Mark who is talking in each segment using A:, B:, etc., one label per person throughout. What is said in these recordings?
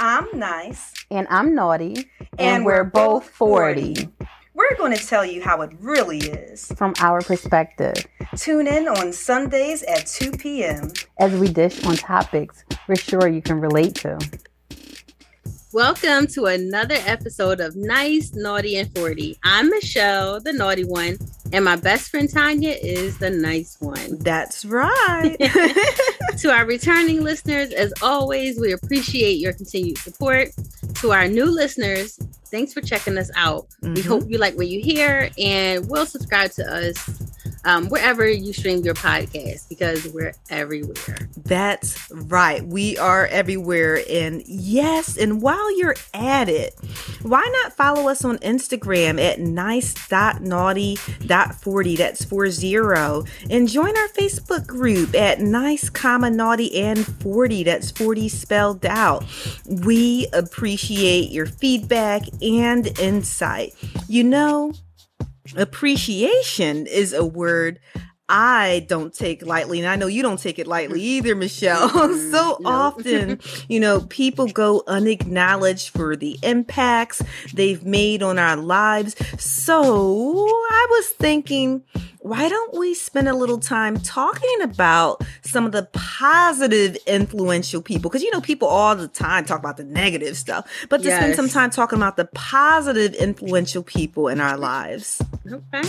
A: I'm nice.
B: And I'm naughty.
A: And, and we're, we're, both 40. 40. We're going to tell you how it really is.
B: From our perspective.
A: Tune in on Sundays at 2 p.m.
B: As we dish on topics we're sure you can relate to.
C: Welcome to another episode of Nice, Naughty, and 40. I'm Michelle, the naughty one, and my best friend Tanya is the nice one.
A: That's right.
C: to our returning listeners, as always, we appreciate your continued support. To our new listeners, thanks for checking us out. Mm-hmm. We hope you like what you hear and will subscribe to us um, wherever you stream your podcast because we're everywhere.
A: That's right. We are everywhere. And yes, and while you're at it, why not follow us on Instagram at nice.naughty.40? That's 40. And join our Facebook group at nice, comma, naughty, and 40. That's 40 spelled out. We appreciate your feedback and insight. You know, appreciation is a word I don't take lightly, and I know you don't take it lightly either, Michelle. Mm-hmm. so no. often, you know, people go unacknowledged for the impacts they've made on our lives. So I was thinking, why don't we spend a little time talking about some of the positive, influential people? Because, you know, people all the time talk about the negative stuff, but to yes. spend some time talking about the positive, influential people in our lives.
C: Okay.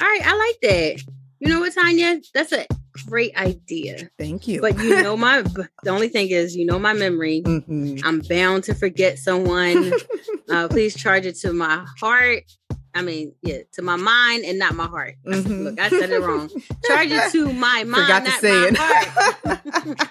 C: All right. I like that. You know what, Tanya? That's a great idea.
A: Thank you.
C: But you know my the only thing is you know my memory. Mm-hmm. I'm bound to forget someone. uh, please charge it to my heart. I mean, yeah, to my mind and not my heart. Mm-hmm. Look, I said it wrong. Charge it to my mind, Forgot to not say my it. heart.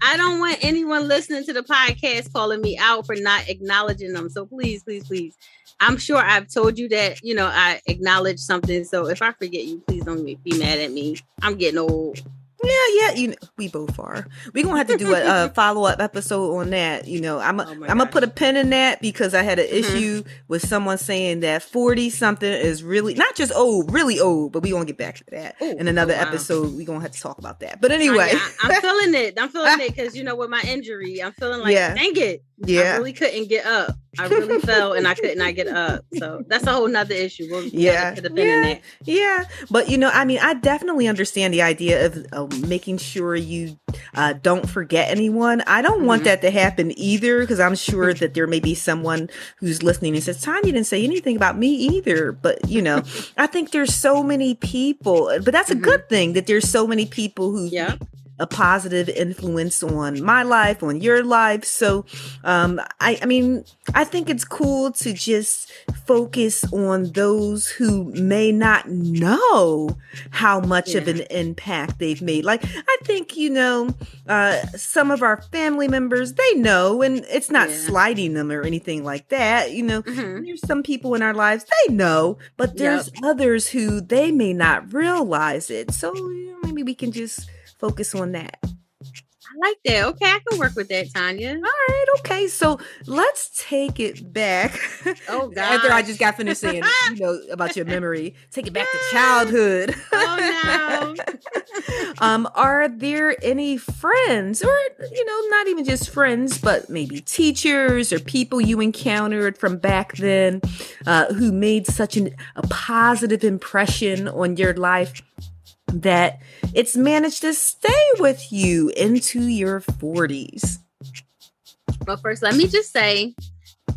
C: I don't want anyone listening to the podcast calling me out for not acknowledging them. So please, please, please I'm sure I've told you that, you know, I acknowledge something. So if I forget you, please don't be mad at me. I'm getting old.
A: Yeah, yeah, you know, we both are. We're gonna have to do a, a follow up episode on that. You know, I'm a, oh I'm gonna put a pin in that because I had an mm-hmm. issue with someone saying that 40 something is really not just old, really old. But we gonna get back to that Ooh, in another oh, wow. episode. We gonna have to talk about that. But anyway,
C: I, am feeling it. I'm feeling it because you know with my injury, I'm feeling like yeah. dang it. Yeah, I really couldn't get up. I really fell and I could not get up. So that's a whole nother issue. We'll
A: yeah, yeah, yeah. But you know, I mean, I definitely understand the idea of uh, making sure you uh, don't forget anyone. I don't mm-hmm. want that to happen either because I'm sure that there may be someone who's listening and says, "Tanya didn't say anything about me either." But you know, I think there's so many people. But that's a mm-hmm. good thing that there's so many people who
C: yeah
A: a positive influence on my life, on your life. So, um, I, I mean, I think it's cool to just focus on those who may not know how much yeah. of an impact they've made. Like, I think, you know, uh, some of our family members, they know, and it's not yeah. slighting them or anything like that. You know, mm-hmm. there's some people in our lives, they know, but there's yep. others who they may not realize it. So, you know, maybe we can just focus on that.
C: I like that. Okay, I can work with that, Tanya. All
A: right, okay. So let's take it back.
C: Oh God.
A: After I just got finished saying, you know, about your memory. Take it back to childhood.
C: Oh no.
A: um, are there any friends or you know, not even just friends, but maybe teachers or people you encountered from back then uh, who made such an, a positive impression on your life that it's managed to stay with you into your 40s?
C: Well, first, let me just say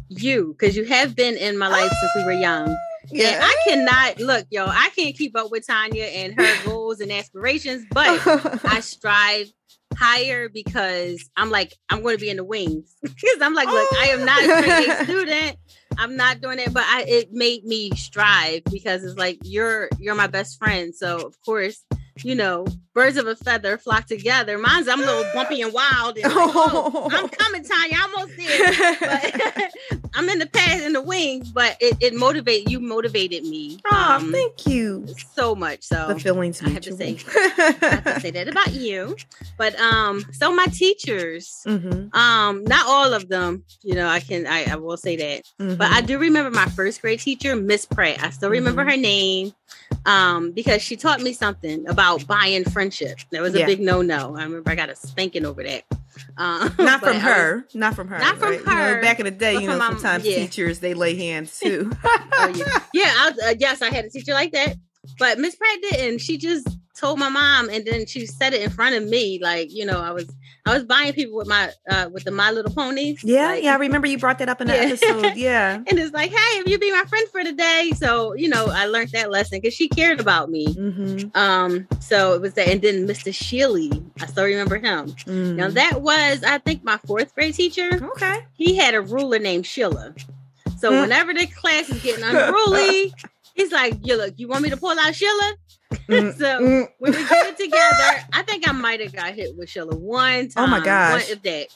C: you, because you have been in my life since we were young. Yeah. And I cannot look, yo, I can't keep up with Tanya and her goals and aspirations, but I strive higher because I'm like, I'm going to be in the wings. Because I'm like, look, I am not a oh. student. I'm not doing it, but I, it made me strive because it's like you're you're my best friend. So of course, you know, birds of a feather flock together. Mine's I'm a little bumpy and wild. And like, oh, I'm coming, Tanya. I'm almost there. But I'm in the path in the wings, but it, it motivated you motivated me.
A: Oh, um, thank you
C: so much. So
A: the feelings
C: I have to say, I have to say that about you. But um, so my teachers, mm-hmm. um, not all of them, you know, I can I, I will say that. Mm-hmm. But I do remember my first grade teacher, Miss Pratt. I still remember mm-hmm. her name um, because she taught me something about buying friendship. That was a yeah. big no no. I remember I got a spanking over that. Um,
A: not from
C: I was-
A: her. not from her.
C: Not from
A: right? You know,
C: her,
A: back in the day, you know,
C: my-
A: sometimes
C: yeah.
A: teachers they lay hands too.
C: oh, yeah, yeah I, uh, yes, I had a teacher like that. But Miss Pratt didn't. She just told my mom, and then she said it in front of me. Like you know, I was I was buying people with my uh with the My Little Ponies.
A: yeah,
C: like-
A: yeah. I remember you brought that up in the
C: Yeah.
A: episode. Yeah.
C: And it's like, hey, if you be my friend for the day, so you know, I learned that lesson because she cared about me.
A: Mm-hmm.
C: Um, so it was that, and then Mr. Shealy, I still remember him.
A: Mm.
C: Now that was, I think, my fourth grade teacher.
A: okay.
C: He had a ruler named Sheila. So
A: Mm.
C: whenever the class is getting unruly, he's like, "You look, you want me to pull out Sheila?"
A: Mm,
C: so
A: mm.
C: when we get it together, I think I might have got hit with Sheila one time.
A: Oh my gosh.
C: one, if that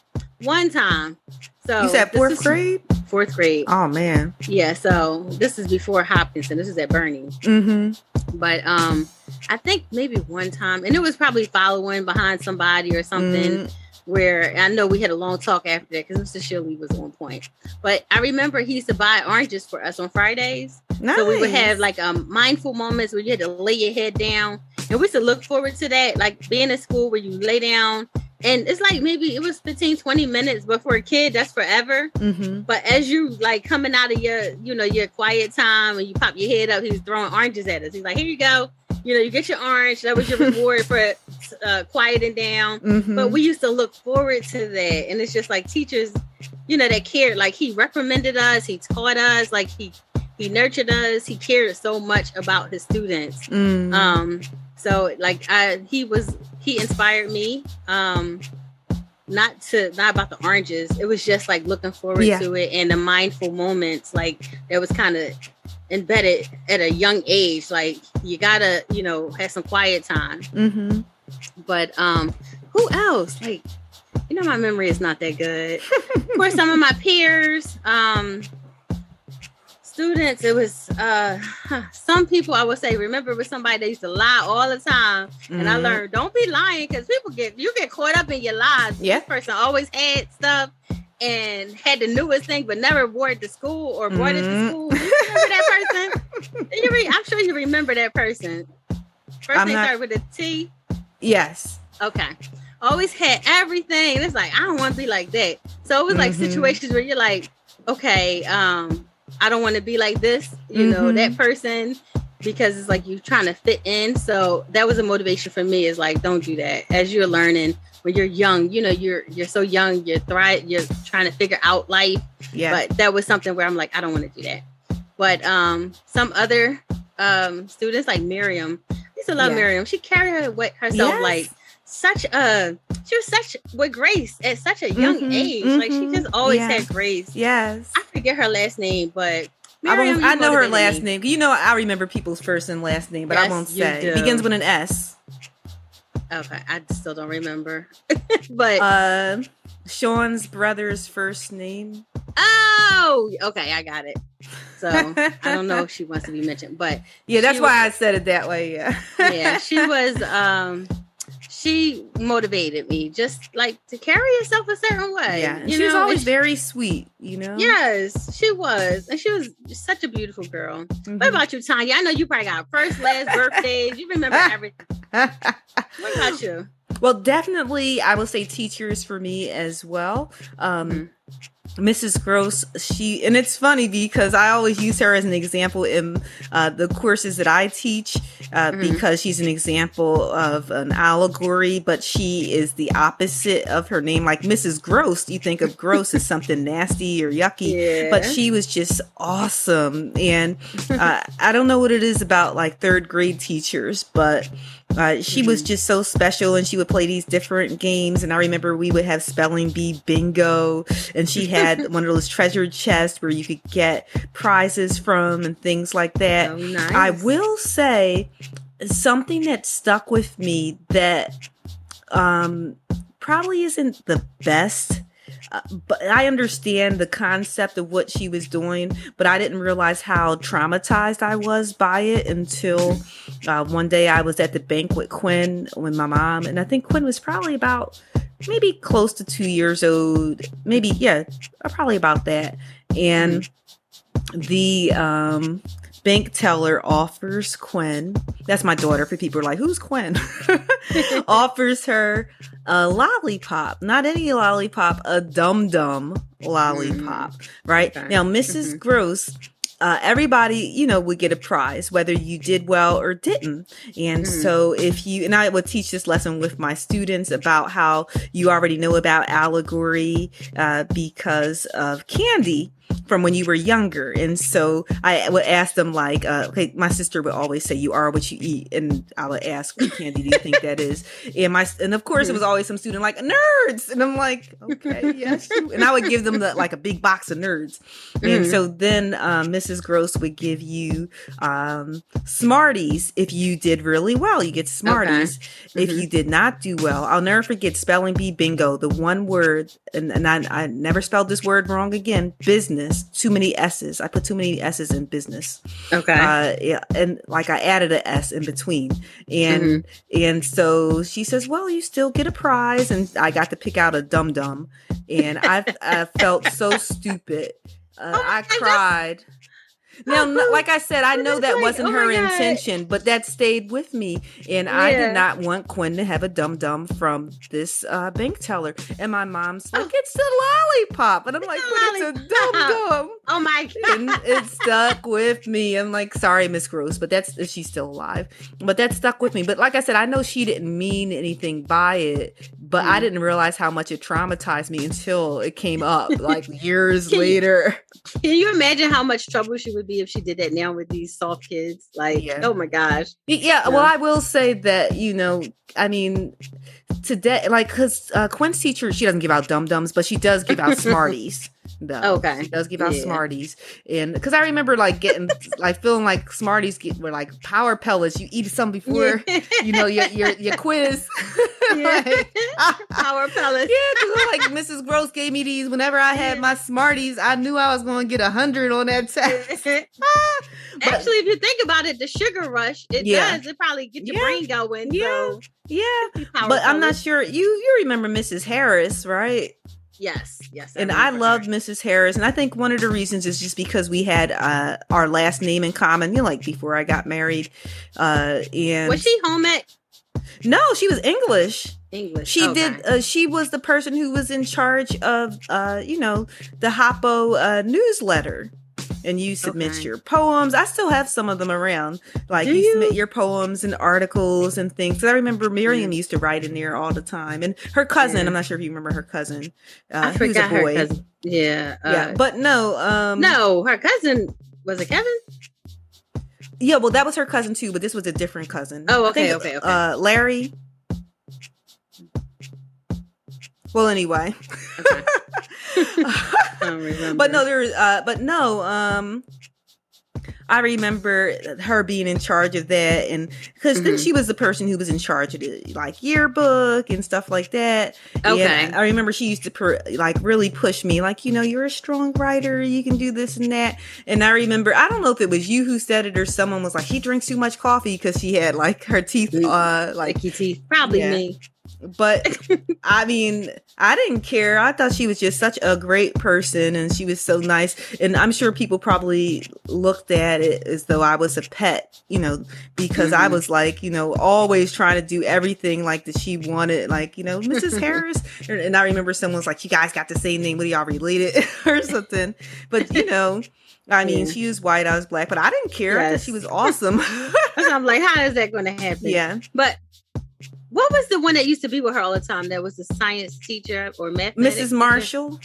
C: one time. So
A: you said fourth grade?
C: Fourth grade.
A: Oh man.
C: Yeah. So this is before Hopkinson. This is at Bernie.
A: Mm-hmm.
C: But um, I think maybe one time, and it was probably following behind somebody or something.
A: Mm,
C: Where I know we had a long talk after that because Mr. Shirley was on point. But I remember he used to buy oranges for us on Fridays.
A: Nice.
C: So we would have like um mindful moments where you had to lay your head down. And we used to look forward to that, like being in school where you lay down. And it's like maybe it was 15, 20 minutes, but for a kid, that's forever.
A: Mm-hmm.
C: But as you like coming out of your, you know, your quiet time and you pop your head up, he was throwing oranges at us. He's like, here you go. You know, you get your orange. That was your reward for uh, quieting down.
A: Mm-hmm.
C: But we used to look forward to that. And it's just like teachers, you know, that cared. Like he recommended us, he taught us, like he he nurtured us, he cared so much about his students.
A: Mm.
C: Um, so like I he was he inspired me. Um not to not about the oranges. It was just like looking forward
A: Yeah.
C: to it and the mindful moments like that was kind of embedded at a young age. Like you gotta, you know, have some quiet time
A: mm-hmm.
C: but um who else like you know my memory is not that good for some of my peers um students it was uh some people i would say remember with somebody that used to lie all the time and i
A: Mhm.
C: learned don't be lying because people get you get caught up in your lies
A: Yeah.
C: this person always had stuff and had the newest thing but never wore it to school or brought it to
A: Mhm.
C: school you remember that person you re- i'm sure you remember that person first
A: I'm
C: name
A: not-
C: started with a t
A: Yes.
C: Okay. Always had everything. It's like, I don't want to be like that. So it was like
A: Mhm.
C: situations where you're like, okay, um, I don't want to be like this, you know,
A: Mhm.
C: that person, because it's like you're trying to fit in. So that was a motivation for me is like, don't do that. As you're learning, when you're young, you know, you're you're so young, you're thrive, you're trying to figure out life.
A: Yeah.
C: But that was something where I'm like, I don't want to do that. But um some other um students like Miriam, I used to love
A: Yeah.
C: Miriam. She carried her herself
A: Yes.
C: like such a she was such with grace at such a young
A: Mhm,
C: age. Like she
A: mhm,
C: just always
A: yeah.
C: had grace.
A: yes.
C: I forget her last name, but
A: I,
C: Miriam,
A: won't, I know her last
C: me.
A: name. You know, I remember people's first and last name, but I won't say.
C: do.
A: Begins with an S.
C: Okay, I still don't remember. but
A: Uh, Sean's brother's first name.
C: oh, okay, I got it. So I don't know if she wants to be mentioned, but
A: Yeah, that's why I said it that way. Yeah.
C: yeah, she was um she motivated me just like to carry yourself a certain way.
A: Yeah, she was always
C: and
A: very sweet. You know.
C: Yes, she was, and she was such a beautiful girl.
A: Mhm.
C: What about you, Tanya? I know you probably got first, last birthdays. You remember everything. What about you?
A: Well, definitely, I will say teachers for me as well. Um,
C: Mhm.
A: Mrs. Gross, she, and it's funny because I always use her as an example in uh, the courses that I teach uh,
C: Mhm.
A: because she's an example of an allegory, but she is the opposite of her name. Like Mrs. Gross, you think of gross as something nasty or yucky,
C: Yeah,
A: but she was just awesome. And uh, I don't know what it is about like third grade teachers, but uh, she was
C: Mhm.
A: just so special and she would play these different games. And I remember we would have spelling bee bingo, and she had one of those treasure chests where you could get prizes from and things like that.
C: Oh, nice.
A: I will say something that stuck with me that um, probably isn't the best. But I understand the concept of what she was doing, but I didn't realize how traumatized I was by it until uh, one day I was at the bank with Quinn with my mom, and I think Quinn was probably about maybe close to two years old, maybe yeah, probably about that. And the um, bank teller offers Quinn, that's my daughter for people who are like, who's Quinn? offers her a lollipop, not any lollipop, a dum dum lollipop, mm. right? Okay. Now, missus mm-hmm. Gross uh, everybody, you know, would get a prize, whether you did well or didn't. And mm so, if you, and I would teach this lesson with my students about how you already know about allegory uh, because of candy from when you were younger. And so I would ask them like, uh, okay, my sister would always say, you are what you eat. And I would ask, what candy do you think that is? And my, and of course it was always some student like nerds. And I'm like, okay, yes. And I would give them the, like a big box of nerds. And mm-hmm. so then um, Mrs. Gross would give you um, Smarties if you did really well. You get Smarties. Okay. If mm-hmm. you did not do well, I'll never forget spelling bee bingo, the one word, and, and I, I never spelled this word wrong again, business business. Too many s's. I put too many s's in business.
C: Okay.
A: Uh, yeah and like i added an s in between. And mm-hmm. and so she says well you still get a prize. And i got to pick out a dum dum and i i felt so stupid. Uh, oh i cried now, like I said, I know that wasn't oh her intention, but that stayed with me. And yeah. I did not want Quinn to have a dum dum from this uh, bank teller. And my mom's like, oh. it's a lollipop. And I'm like, but it's a dum dum.
C: Oh my God.
A: And it stuck with me. I'm like, sorry, Miss Gross, but that's, she's still alive. But that stuck with me. But like I said, I know she didn't mean anything by it, but mm. I didn't realize how much it traumatized me until it came up like years later.
C: can you imagine how much trouble she would be if she did that now with these soft kids. Like, yeah. oh my gosh.
A: Yeah. Well, I will say that, you know, I mean, today, like, because uh, Quinn's teacher, she doesn't give out dum dums, but she does give out Smarties though.
C: Okay.
A: She does give out yeah. Smarties. And because I remember like getting, like feeling like Smarties get, were like power pellets. You eat some before, yeah. you know, your, your, your quiz.
C: like, power pellets.
A: Yeah, because like Mrs. Gross gave me these whenever I had my Smarties. I knew I was going to get a hundred on that test.
C: but, Actually, if you think about it, the sugar rush, it yeah. does. It probably get your brain going.
A: Yeah. So. Yeah. But I'm not sure. You you remember Mrs. Harris, right?
C: Yes, yes.
A: I and I loved her. Mrs. Harris, and I think one of the reasons is just because we had uh, our last name in common. You know, like before I got married, uh, and
C: was she home at?
A: No, she was English.
C: English.
A: She okay. did. Uh, she was the person who was in charge of, uh, you know, the Hoppo uh, newsletter and you submit okay. your poems. I still have some of them around. Like you, you, submit your poems and articles and things. I remember Miriam used to write in there all the time, and her cousin. Yeah. I'm not sure if you remember her cousin.
C: Uh, I forgot her cousin. Yeah,
A: uh, yeah, but no, um,
C: no, her cousin was it Kevin?
A: Yeah, well, that was her cousin too, but this was a different cousin.
C: Oh, okay, okay, okay.
A: Uh, Larry. Well, anyway. Okay. but no, there. Uh, but no. Um, I remember her being in charge of that, and because mm-hmm. then she was the person who was in charge of the like yearbook and stuff like that.
C: Okay,
A: and I remember she used to per, like really push me, like you know, you're a strong writer, you can do this and that. And I remember, I don't know if it was you who said it or someone was like, he drinks too much coffee because she had like her teeth, uh, like
C: teeth, probably yeah. me.
A: But I mean, I didn't care. I thought she was just such a great person and she was so nice. And I'm sure people probably looked at it as though I was a pet, you know, because mm-hmm. I was like, you know, always trying to do everything like that she wanted, like, you know, Mrs. Harris. And I remember someone's like, you guys got the same name. What are y'all related or something? But, you know, I mean, yeah. she was white, I was black, but I didn't care. Yes. I thought she was awesome.
C: I'm like, how is that going to happen?
A: Yeah.
C: But what was the one that used to be with her all the time? That was the science teacher or math?
A: Mrs. Marshall.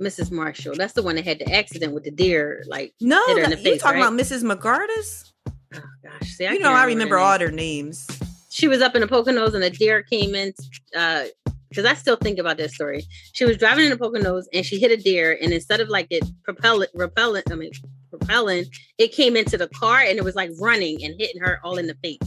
C: Mrs. Marshall. That's the one that had the accident with the deer. Like
A: no, hit her in the face, you talking right? about Mrs. McGardis?
C: Oh gosh, See,
A: you know I remember all their names.
C: She was up in the Poconos and the deer came in. because uh, I still think about that story. She was driving in the Poconos and she hit a deer, and instead of like it propellant, repellent, I mean propelling, it came into the car and it was like running and hitting her all in the face.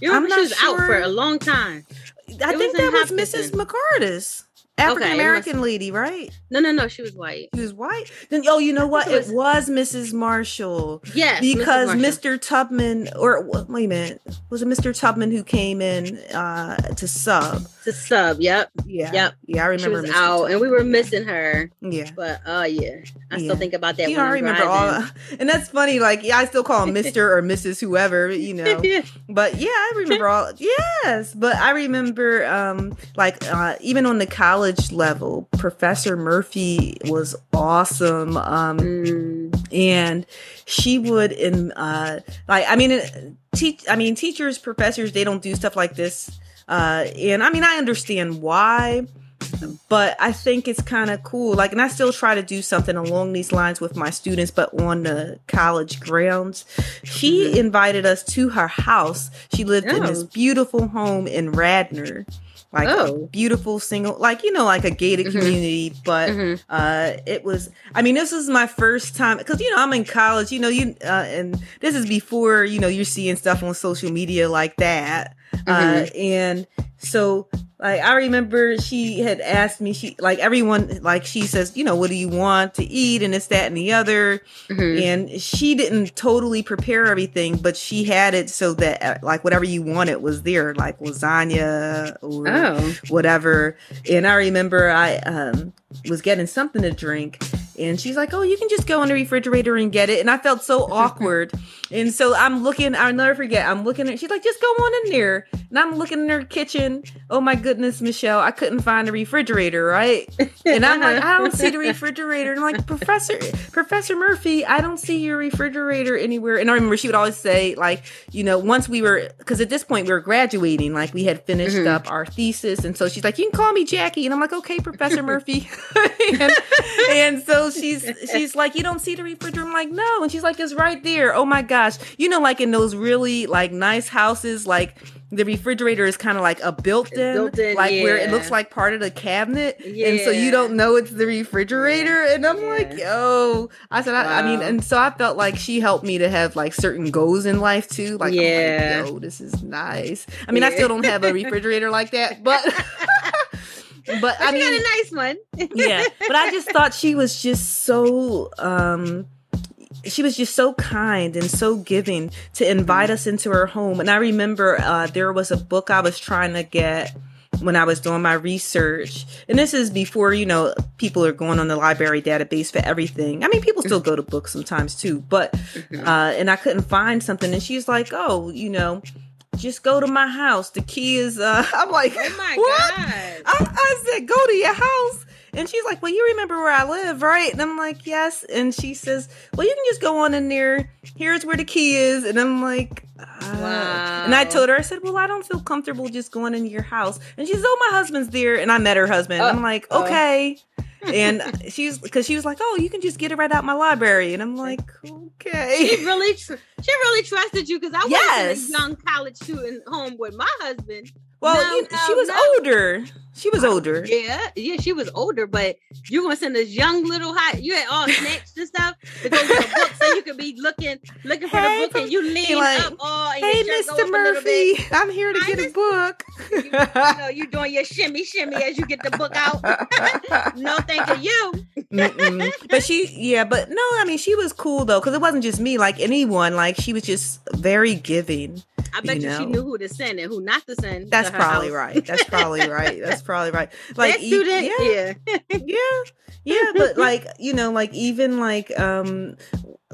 C: You remember she was sure. out for a long time.
A: I it think that was Mrs. McCardis. African American okay, lady, right?
C: No, no, no. She was white.
A: She was white. Then oh, you know what? It was, it was Mrs. Marshall.
C: Yes,
A: because Mr. Tubman, or wait a minute, was it Mr. Tubman who came in uh to sub?
C: To sub. Yep.
A: Yeah.
C: Yep.
A: Yeah, I remember.
C: She was out, and we were missing her.
A: Yeah.
C: But oh uh, yeah, I yeah. still think about that.
A: Know, I remember all, and that's funny. Like, yeah, I still call him Mr. or Mrs. Whoever. You know. yeah. But yeah, I remember all. Yes, but I remember um like uh even on the college level, Professor Murphy was awesome. Um, mm. and she would in uh, like I mean, teach. I mean, teachers, professors, they don't do stuff like this. Uh, and I mean, I understand why but I think it's kind of cool. Like, and I still try to do something along these lines with my students, but on the college grounds. She mm-hmm. invited us to her house. She lived oh. in this oh. beautiful home in Radnor like oh. beautiful single like you know like a gated mm-hmm. community but mm-hmm. uh it was i mean this was my first time because you know i'm in college you know you uh and this is before you know you're seeing stuff on social media like that mm-hmm. uh and so like I remember she had asked me, she like everyone like she says, you know, what do you want to eat and it's that and the other. Mm-hmm. And she didn't totally prepare everything, but she had it so that uh, like whatever you wanted was there, like lasagna or oh. whatever. And I remember I um was getting something to drink and she's like, "Oh, you can just go in the refrigerator and get it." And I felt so awkward. and so I'm looking. I'll never forget. I'm looking at. She's like, "Just go on in there." And I'm looking in her kitchen. Oh my goodness, Michelle! I couldn't find a refrigerator, right? And I'm like, "I don't see the refrigerator." And I'm like, "Professor, Professor Murphy, I don't see your refrigerator anywhere." And I remember she would always say, like, you know, once we were, because at this point we were graduating, like we had finished mm-hmm. up our thesis, and so she's like, "You can call me Jackie," and I'm like, "Okay, Professor Murphy." and, and so she's she's like, you don't see the refrigerator. I'm like, no, and she's like, it's right there. Oh my gosh, you know, like in those really like nice houses, like the refrigerator is kind of like a built-in, built-in like yeah. where it looks like part of the cabinet, yeah. and so you don't know it's the refrigerator. And I'm yeah. like, yo, I said, wow. I, I, mean, and so I felt like she helped me to have like certain goals in life too. Like, yeah, like, yo, this is nice. I mean, I still don't have a refrigerator like that, but. but,
C: I mean, got a nice one.
A: yeah, but I just thought she was just so um she was just so kind and so giving to invite us into her home. And I remember uh, there was a book I was trying to get when I was doing my research. And this is before, you know, people are going on the library database for everything. I mean, people still go to books sometimes too, but, mm-hmm. uh, and I couldn't find something. And she's like, oh, you know, just go to my house. The key is uh I'm like,
C: oh my what? god.
A: I, I said, go to your house. And she's like, Well, you remember where I live, right? And I'm like, Yes. And she says, Well, you can just go on in there. Here's where the key is. And I'm like. Wow. And I told her, I said, Well, I don't feel comfortable just going into your house. And she's, Oh, my husband's there. And I met her husband. Uh, I'm like, oh. And she's because she was like, "Oh, you can just get it right out my library," and I'm like, "Okay."
C: She really, tr- she really trusted you because I yes. was a young college student home with my husband.
A: Well, no, you, no, she um, was no. older. She was older.
C: Yeah, yeah, she was older, but you're gonna send this young little hot. You had all snatched and stuff to go to the book, so you could be looking, looking for hey, the book, and you lean like, up all.
A: hey, Mr. Murphy, I'm here to Hi, get a book.
C: you, you know, you doing your shimmy, shimmy as you get the book out. no, thank you.
A: but she, yeah, but no, I mean, she was cool though, because it wasn't just me. Like anyone, like she was just very giving.
C: I bet you, know? she knew who to send and who not to send.
A: That's
C: to
A: probably
C: house.
A: right. That's probably right. That's probably right.
C: Like that student, yeah,
A: yeah, yeah, yeah. But like you know, like even like um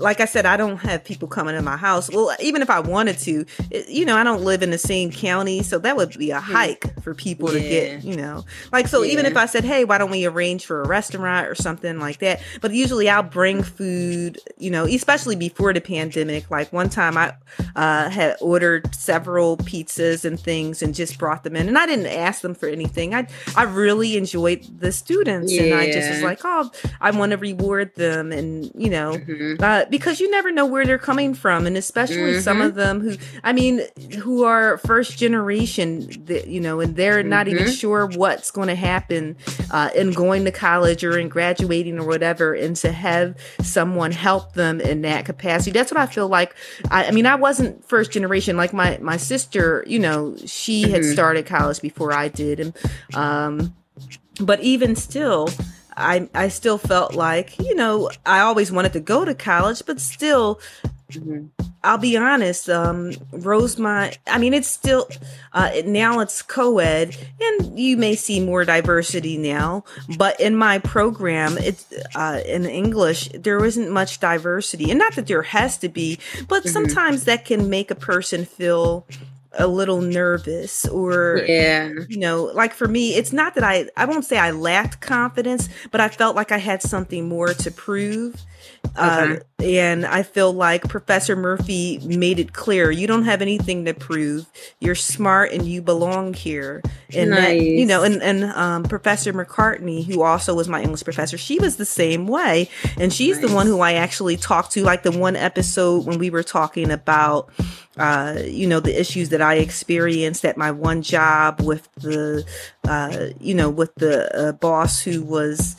A: like I said, I don't have people coming in my house. Well, even if I wanted to, it, you know, I don't live in the same county, so that would be a hmm. hike for people yeah. to get, you know, like so. Yeah. Even if I said, "Hey, why don't we arrange for a restaurant or something like that?" But usually, I'll bring food, you know, especially before the pandemic. Like one time, I uh, had ordered several pizzas and things and just brought them in, and I didn't ask them for anything. I I really enjoyed the students, yeah. and I just was like, "Oh, I want to reward them," and you know. Mm-hmm. Uh, because you never know where they're coming from and especially mm-hmm. some of them who i mean who are first generation that you know and they're mm-hmm. not even mm-hmm. sure what's going to happen uh, in going to college or in graduating or whatever and to have someone help them in that capacity that's what i feel like i, I mean i wasn't first generation like my my sister you know she mm-hmm. had started college before i did and um but even still, I I still felt like you know I always wanted to go to college, but still. Mm-hmm. I'll be honest, um, Rosemont, I mean, it's still, uh, now it's co ed, and you may see more diversity now, but in my program, it's, uh, in English, there isn't much diversity. And not that there has to be, but mm-hmm. sometimes that can make a person feel a little nervous or
C: yeah.
A: you know like for me it's not that i i won't say i lacked confidence but i felt like i had something more to prove uh, and I feel like Professor Murphy made it clear you don't have anything to prove. You're smart and you belong here. And nice. that, you know, and and um, Professor McCartney, who also was my English professor, she was the same way, and she's nice. the one who I actually talked to. Like the one episode when we were talking about, uh, you know, the issues that I experienced at my one job with the, uh, you know, with the uh, boss who was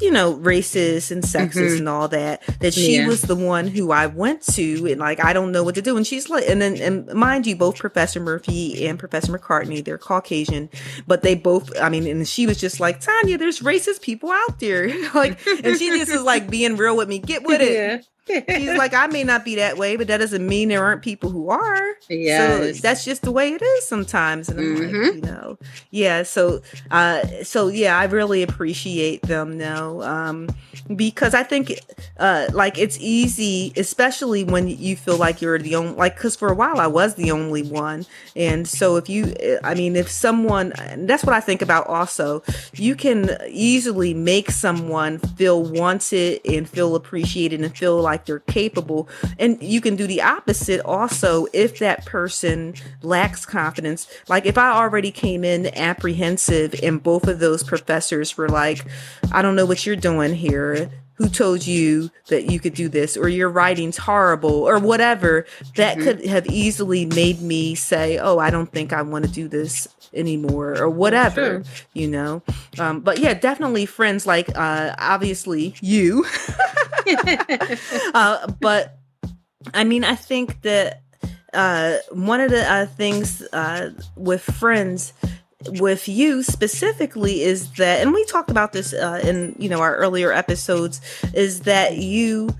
A: you know, racist and sexist mm-hmm. and all that, that she yeah. was the one who I went to and like, I don't know what to do. And she's like, and then, and mind you, both Professor Murphy and Professor McCartney, they're Caucasian, but they both, I mean, and she was just like, Tanya, there's racist people out there. like, and she just is like being real with me, get with it. Yeah. He's like, I may not be that way, but that doesn't mean there aren't people who are. Yeah. So that's just the way it is sometimes. And I'm mm-hmm. like, you know, yeah. So, uh, so yeah, I really appreciate them now, um, because I think, uh, like it's easy, especially when you feel like you're the only, like, cause for a while I was the only one. And so if you, I mean, if someone, that's what I think about also, you can easily make someone feel wanted and feel appreciated and feel like like they're capable. And you can do the opposite also if that person lacks confidence. Like if I already came in apprehensive and both of those professors were like, I don't know what you're doing here who told you that you could do this or your writing's horrible or whatever that mm-hmm. could have easily made me say oh i don't think i want to do this anymore or whatever sure. you know um, but yeah definitely friends like uh, obviously you uh, but i mean i think that uh, one of the uh, things uh, with friends with you specifically is that and we talked about this uh, in you know our earlier episodes is that you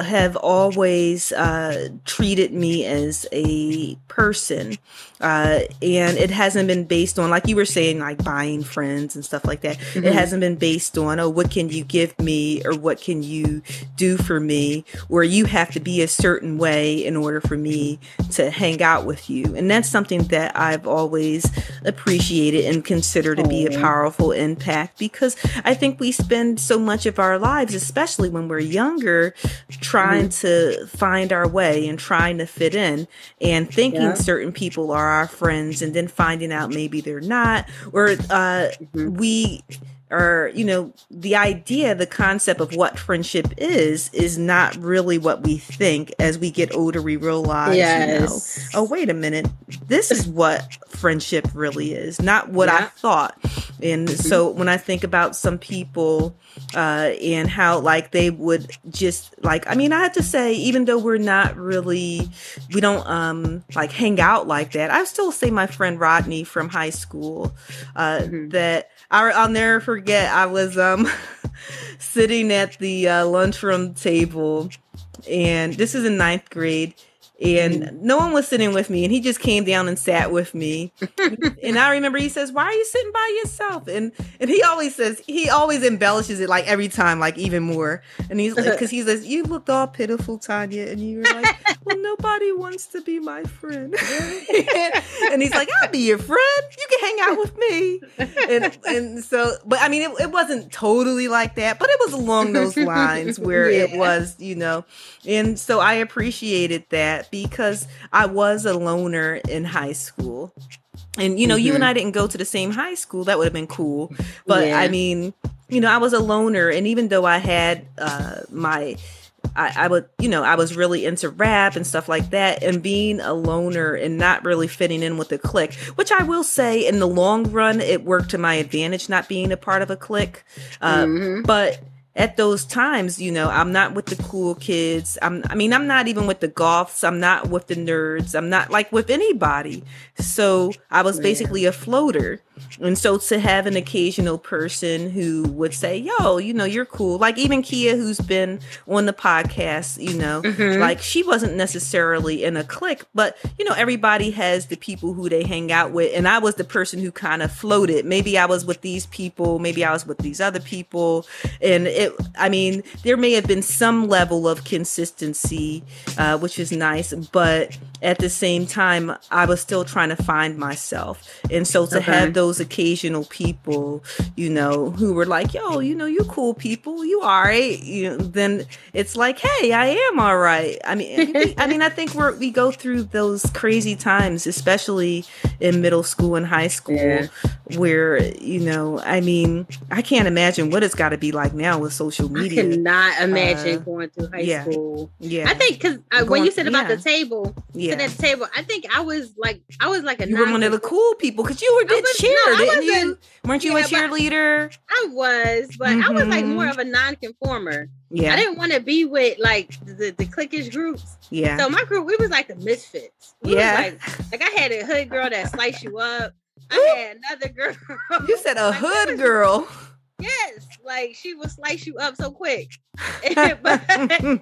A: have always uh, treated me as a person uh, and it hasn't been based on like you were saying like buying friends and stuff like that mm-hmm. it hasn't been based on oh what can you give me or what can you do for me or you have to be a certain way in order for me to hang out with you and that's something that i've always appreciated and consider to be a powerful impact because i think we spend so much of our lives especially when we're younger trying mm-hmm. to find our way and trying to fit in and thinking yeah. certain people are our friends and then finding out maybe they're not or uh, mm-hmm. we or you know the idea the concept of what friendship is is not really what we think as we get older we realize yes. you know oh wait a minute this is what friendship really is not what yeah. i thought and mm-hmm. so when i think about some people uh and how like they would just like i mean i have to say even though we're not really we don't um like hang out like that i still say my friend rodney from high school uh mm-hmm. that I, I'll never forget. I was um sitting at the uh, lunchroom table, and this is in ninth grade, and no one was sitting with me and he just came down and sat with me. And i remember he says why are you sitting by yourself? And and he always says he always embellishes it like every time like even more. And he's like because he says you looked all pitiful tanya. And you were like well nobody wants to be my friend. And he's like i'll be your friend. You can hang out with me. And and so but i mean it, it wasn't totally like that but it was along those lines where yeah. it was you know. And so i appreciated that because I was a loner in high school. And you know, mm-hmm. you and mm-hmm. I didn't go to the same high school. That would have been cool. But yeah. I mean, you know, I was a loner and even though I had uh my I, I, would, you know, I was really into rap and stuff like that, and being a loner and not really fitting in with the clique, which I will say in the long run, it worked to my advantage not being a part of a clique. Uh, mm-hmm. But at those times, you know, I'm not with the cool kids. I'm, I mean, I'm not even with the goths. I'm not with the nerds. I'm not like with anybody. So I was basically a floater. And so to have an occasional person who would say, "Yo, you know, you're cool," like even Kia, who's been on the podcast, you know, mm-hmm. like she wasn't necessarily in a clique, but you know, everybody has the people who they hang out with, and I was the person who kind of floated. Maybe I was with these people, maybe I was with these other people, and it. I mean, there may have been some level of consistency, uh, which is nice, but at the same time, I was still trying to find myself, and so to okay. have those occasional people, you know, who were like, "Yo, you know, you cool people, you all right," you know, then it's like, "Hey, I am all right." I mean, I mean, I think we're we go through those crazy times, especially in middle school and high school, yeah. where you know, I mean, I can't imagine what it's got to be like now with social media.
C: I cannot imagine uh, going through high
A: yeah,
C: school.
A: Yeah,
C: I think because uh, when you said about yeah. the table, yeah. sitting at the table, I think I was like, I was like a.
A: You were one of the cool people because you were did cheer, no, didn't you? Weren't you yeah, a cheerleader?
C: I was, but mm-hmm. I was like more mm-hmm. of a non-conformer. Yeah. I didn't want to be with like the, the cliquish groups.
A: Yeah.
C: So my group, we was like the misfits. We
A: yeah.
C: Like, like, I had a hood girl that sliced you up. I had another girl.
A: You said a like, hood girl.
C: Yes, like she would slice you up so quick. but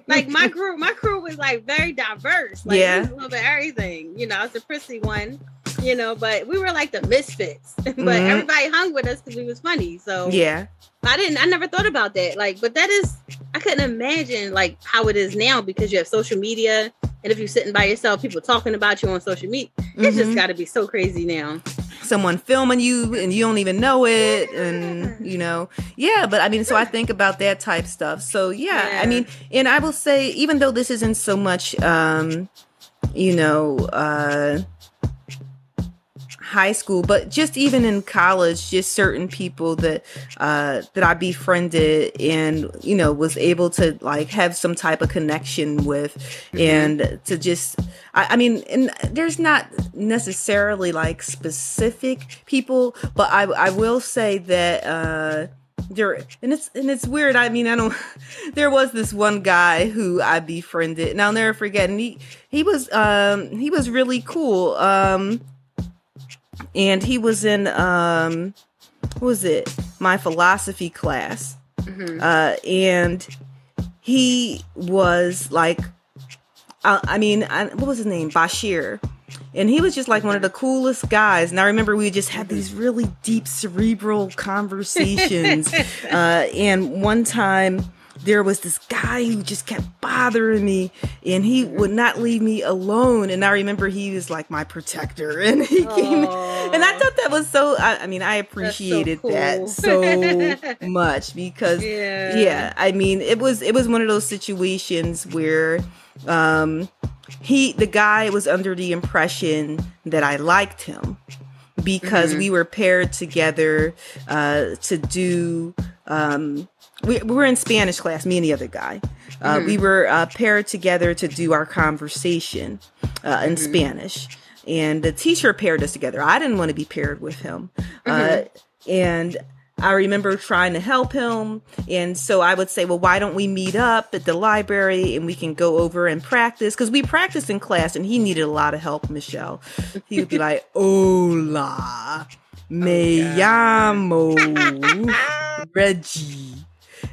C: like my crew, my crew was like very diverse. Like
A: yeah,
C: a little bit everything. You know, I was a prissy one you know, but we were like the misfits. but mm-hmm. everybody hung with us because we was funny. So
A: yeah.
C: I didn't I never thought about that. Like, but that is I couldn't imagine like how it is now because you have social media and if you're sitting by yourself, people talking about you on social media. Mm-hmm. It's just mm-hmm. gotta be so crazy now.
A: Someone filming you and you don't even know it, and you know, yeah. But I mean, so I think about that type stuff. So yeah, yeah. I mean, and I will say, even though this isn't so much, um, you know, uh, high school, but just even in college, just certain people that uh, that I befriended and you know was able to like have some type of connection with, mm-hmm. and to just I, I, mean, and there's not necessarily like specific people, but I I will say that. Uh, there and it's and it's weird. I mean, I don't. There was this one guy who I befriended, and I'll never forget. And he he was um he was really cool. Um, and he was in um what was it? My philosophy class. Mm-hmm. uh and he was like uh, i mean I, what was his name? Bashir. And he was just like one of the coolest guys. And i remember we just had these really deep cerebral conversations uh and one time there was this guy who just kept bothering me and he would not leave me alone. And I remember he was like my protector and he Aww. came and I thought that was so, I, I mean, I appreciated so cool. that so much because yeah. yeah, I mean, it was, it was one of those situations where, um, he, the guy was under the impression that I liked him because mm-hmm. we were paired together uh, to do um, we, we were in Spanish class, me and the other guy. Uh, mm-hmm. We were uh, paired together to do our conversation uh, in mm-hmm. Spanish, and the teacher paired us together. I didn't want to be paired with him, uh, mm-hmm. and I remember trying to help him, and so I would say, "Well, why don't we meet up at the library and we can go over and practice?" Because we practiced in class, and he needed a lot of help. Michelle, he would be like, "Hola, me oh, llamo Reggie."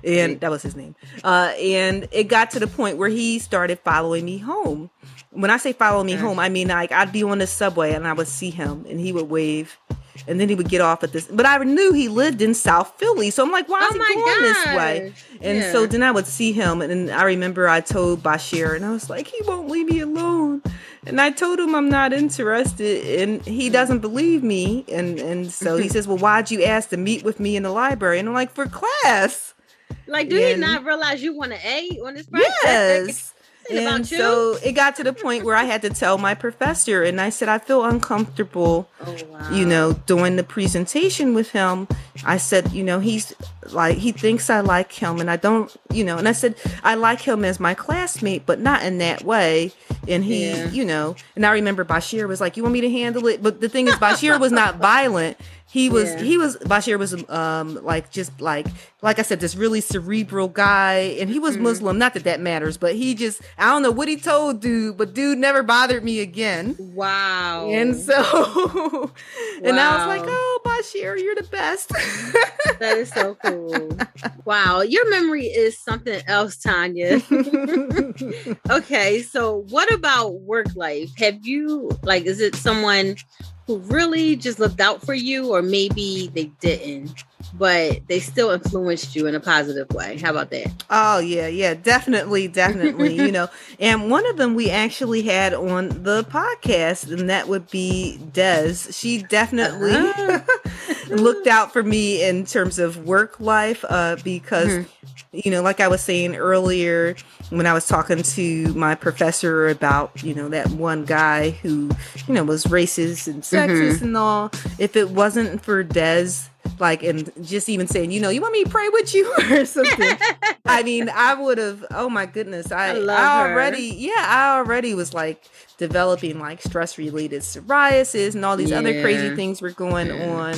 A: And that was his name. Uh, and it got to the point where he started following me home. When I say follow me home, I mean like I'd be on the subway and I would see him and he would wave and then he would get off at this. But I knew he lived in South Philly, so I'm like, why is oh he going this way? And yeah. so then I would see him, and I remember I told Bashir, and I was like, he won't leave me alone. And I told him I'm not interested, and he doesn't believe me. And and so he says, well, why'd you ask to meet with me in the library? And I'm like, for class.
C: Like, do and, he not realize you want an A on this project?
A: Yes. and so it got to the point where I had to tell my professor, and I said I feel uncomfortable, oh, wow. you know, doing the presentation with him. I said, you know, he's like he thinks I like him, and I don't, you know, and I said I like him as my classmate, but not in that way. And he, yeah. you know, and I remember Bashir was like, "You want me to handle it?" But the thing is, Bashir was not violent he was yeah. he was Bashir was um like just like like I said this really cerebral guy and he was mm-hmm. Muslim not that that matters but he just I don't know what he told dude but dude never bothered me again
C: wow
A: and so and wow. I was like oh Bashir you're the best.
C: that is so cool. Wow, your memory is something else, Tanya. okay, so what about work life? Have you like is it someone who really just looked out for you or maybe they didn't? but they still influenced you in a positive way. How about that?
A: Oh yeah, yeah, definitely, definitely. you know, and one of them we actually had on the podcast, and that would be Des. She definitely uh-huh. Looked out for me in terms of work life, uh, because mm-hmm. you know, like I was saying earlier when I was talking to my professor about, you know, that one guy who, you know, was racist and sexist mm-hmm. and all. If it wasn't for Des like and just even saying you know you want me to pray with you or something i mean i would have oh my goodness i, I, I already her. yeah i already was like developing like stress related psoriasis and all these yeah. other crazy things were going yeah. on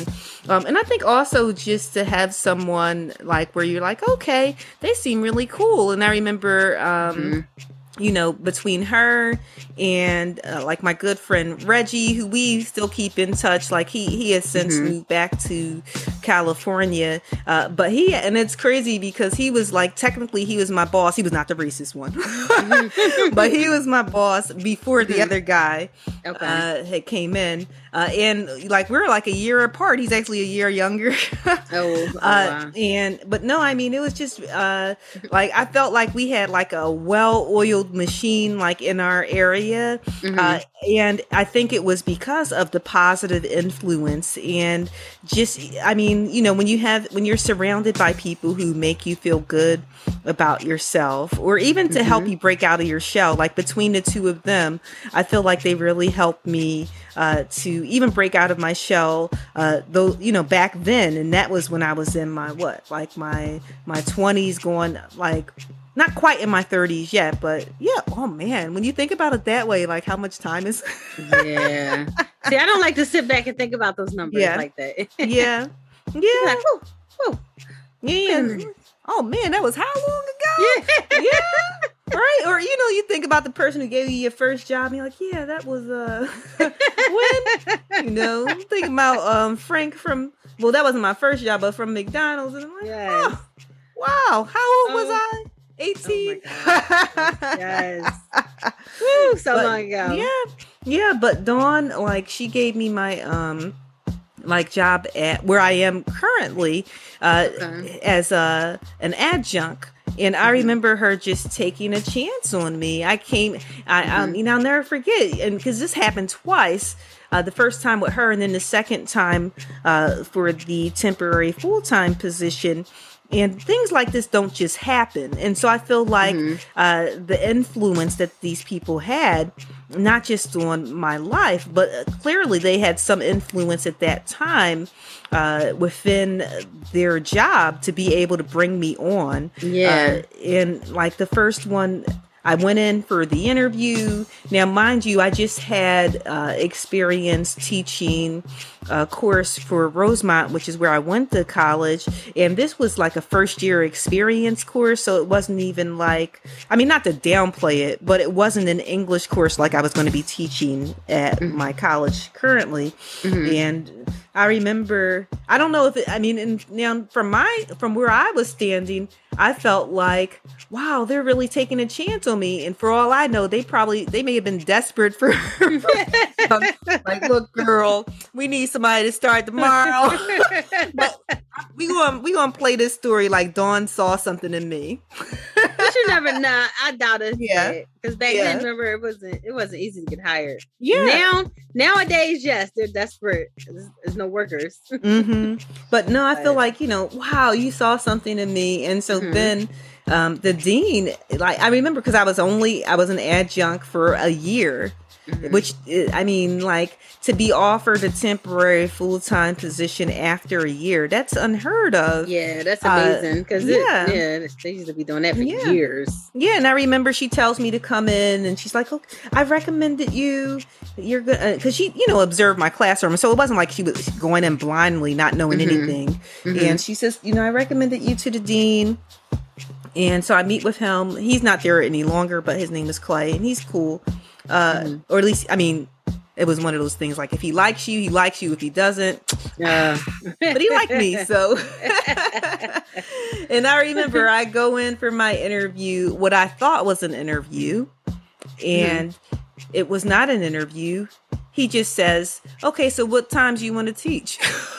A: um, and i think also just to have someone like where you're like okay they seem really cool and i remember um, mm-hmm you know, between her and uh, like my good friend Reggie, who we still keep in touch. Like he he has since mm-hmm. moved back to California, uh, but he and it's crazy because he was like technically he was my boss. He was not the racist one, but he was my boss before the other guy okay. uh, had came in. Uh, and like we're like a year apart. He's actually a year younger. oh, oh uh, wow. and but no, I mean it was just uh, like I felt like we had like a well-oiled machine like in our area, mm-hmm. And I think it was because of the positive influence and just I mean you know when you have when you're surrounded by people who make you feel good about yourself or even to mm-hmm. help you break out of your shell like between the two of them i feel like they really helped me uh, to even break out of my shell uh, though you know back then and that was when i was in my what like my my 20s going like not quite in my 30s yet but yeah oh man when you think about it that way like how much time is
C: yeah see i don't like to sit back and think about those numbers yeah. like that
A: yeah yeah like, yeah oh man, that was how long ago? Yeah. yeah. Right? Or you know, you think about the person who gave you your first job, and you're like, yeah, that was uh when you know, think about um Frank from well, that wasn't my first job, but from McDonald's, and I'm like, yes. oh, wow, how old was oh. I? 18. Oh
C: yes. Woo, so but, long ago.
A: Yeah. Yeah, but Dawn, like, she gave me my um like job at where I am currently uh, okay. as a an adjunct. And I mm-hmm. remember her just taking a chance on me. I came, I, um, mm-hmm. um, you know, I'll never forget, and because this happened twice. Uh, the first time with her, and then the second time uh, for the temporary full time position and things like this don't just happen and so i feel like mm-hmm. uh, the influence that these people had not just on my life but uh, clearly they had some influence at that time uh, within their job to be able to bring me on
C: yeah
A: uh, and like the first one I went in for the interview. Now, mind you, I just had uh, experience teaching a course for Rosemont, which is where I went to college. And this was like a first year experience course. So it wasn't even like, I mean, not to downplay it, but it wasn't an English course like I was going to be teaching at mm-hmm. my college currently. Mm-hmm. And I remember, I don't know if it, I mean, and now from my, from where I was standing, I felt like, wow, they're really taking a chance on me. And for all I know, they probably, they may have been desperate for, like, look, girl, we need somebody to start tomorrow. but we gonna we gonna play this story like Dawn saw something in me.
C: but you never know. I doubt it. Yeah, because back yeah. then, remember, it wasn't it wasn't easy to get hired. Yeah. Now nowadays, yes, they're desperate. There's, there's no workers.
A: mm-hmm. But no, I feel like you know, wow, you saw something in me, and so mm-hmm. then. Um, the dean, like I remember, because I was only I was an adjunct for a year, Mm-hmm. Which I mean, like to be offered a temporary full time position after a year, that's unheard of.
C: Yeah, that's uh, amazing. Because uh, yeah, yeah, they used to be doing that for yeah. years.
A: Yeah, and I remember she tells me to come in, and she's like, "Look, I recommended you. You're good," because uh, she, you know, observed my classroom, so it wasn't like she was going in blindly, not knowing mm-hmm. anything. Mm-hmm. And she says, "You know, I recommended you to the dean." And so I meet with him. He's not there any longer, but his name is Clay, and he's cool uh, mm-hmm. or at least I mean, it was one of those things like if he likes you, he likes you. If he doesn't,
C: Uh.
A: but he liked me. So, and I remember I go in for my interview, what I thought was an interview, and it was not an interview. He just says, "Okay, so what times you want to teach?"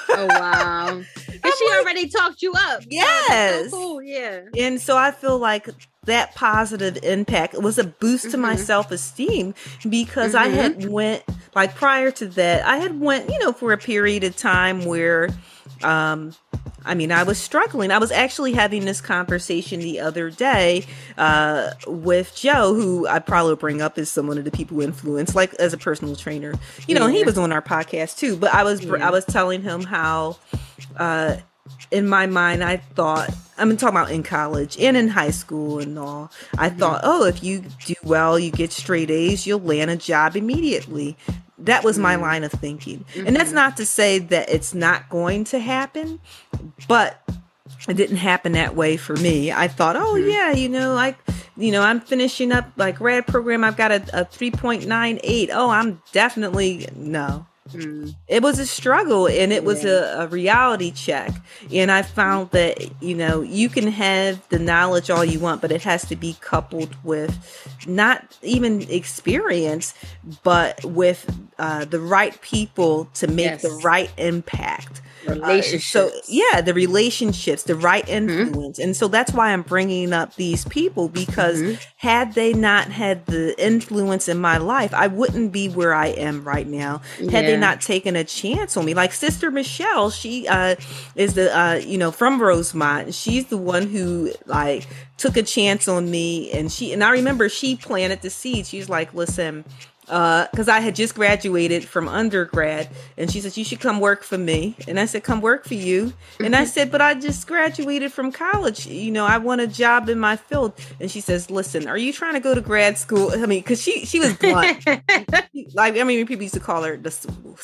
C: oh wow! She
A: like-
C: already talked you up. Oh,
A: Yes.
C: so cool. Yeah.
A: And so I feel like that positive impact was a boost to my
C: Mhm.
A: self-esteem because I
C: Mhm.
A: had went like prior to that, I had went, you know, for a period of time where um I mean, I was struggling. I was actually having this conversation the other day uh, with Joe, who I probably bring up as someone of the people who influence, like as a personal trainer. You know, and he was on our podcast too. But I was
C: Yeah.
A: I was telling him how uh, in my mind, I thought, I'm talking about in college and in high school and all. I thought, oh, if you do well, you get straight A's, you'll land a job immediately. That was my
C: Mm.
A: line of thinking. And that's
C: Mhm.
A: not to say that it's not going to happen, but it didn't happen that way for me. I thought, oh,
C: Mhm.
A: yeah, you know, like, you know, I'm finishing up like grad program. I've got a, a 3.98. Oh, I'm definitely, no
C: Mm.
A: it was a struggle and it was
C: Yeah.
A: a, a reality check and i found that you know you can have the knowledge all you want but it has to be coupled with not even experience but with uh, the right people to make
C: Yes.
A: the right impact Uh,
C: Relationships.
A: so yeah the relationships the right
C: Mm-hmm.
A: influence. And so that's why i'm bringing up these people because
C: Mhm.
A: had they not had the influence in my life i wouldn't be where i am right now. Had they not taken a chance on me. Like sister michelle she uh is the uh you know from rosemont. She's the one who like took a chance on me. And she and i remember she planted the seed. She's like listen Uh, because I had just graduated from undergrad, and she said you should come work for me, and I said come work for you, and I mm-hmm. said but I just graduated from college, you know I want a job in my field, and she says listen, are you trying to go to grad school? I mean, because she she was blunt, like I mean people used to call her the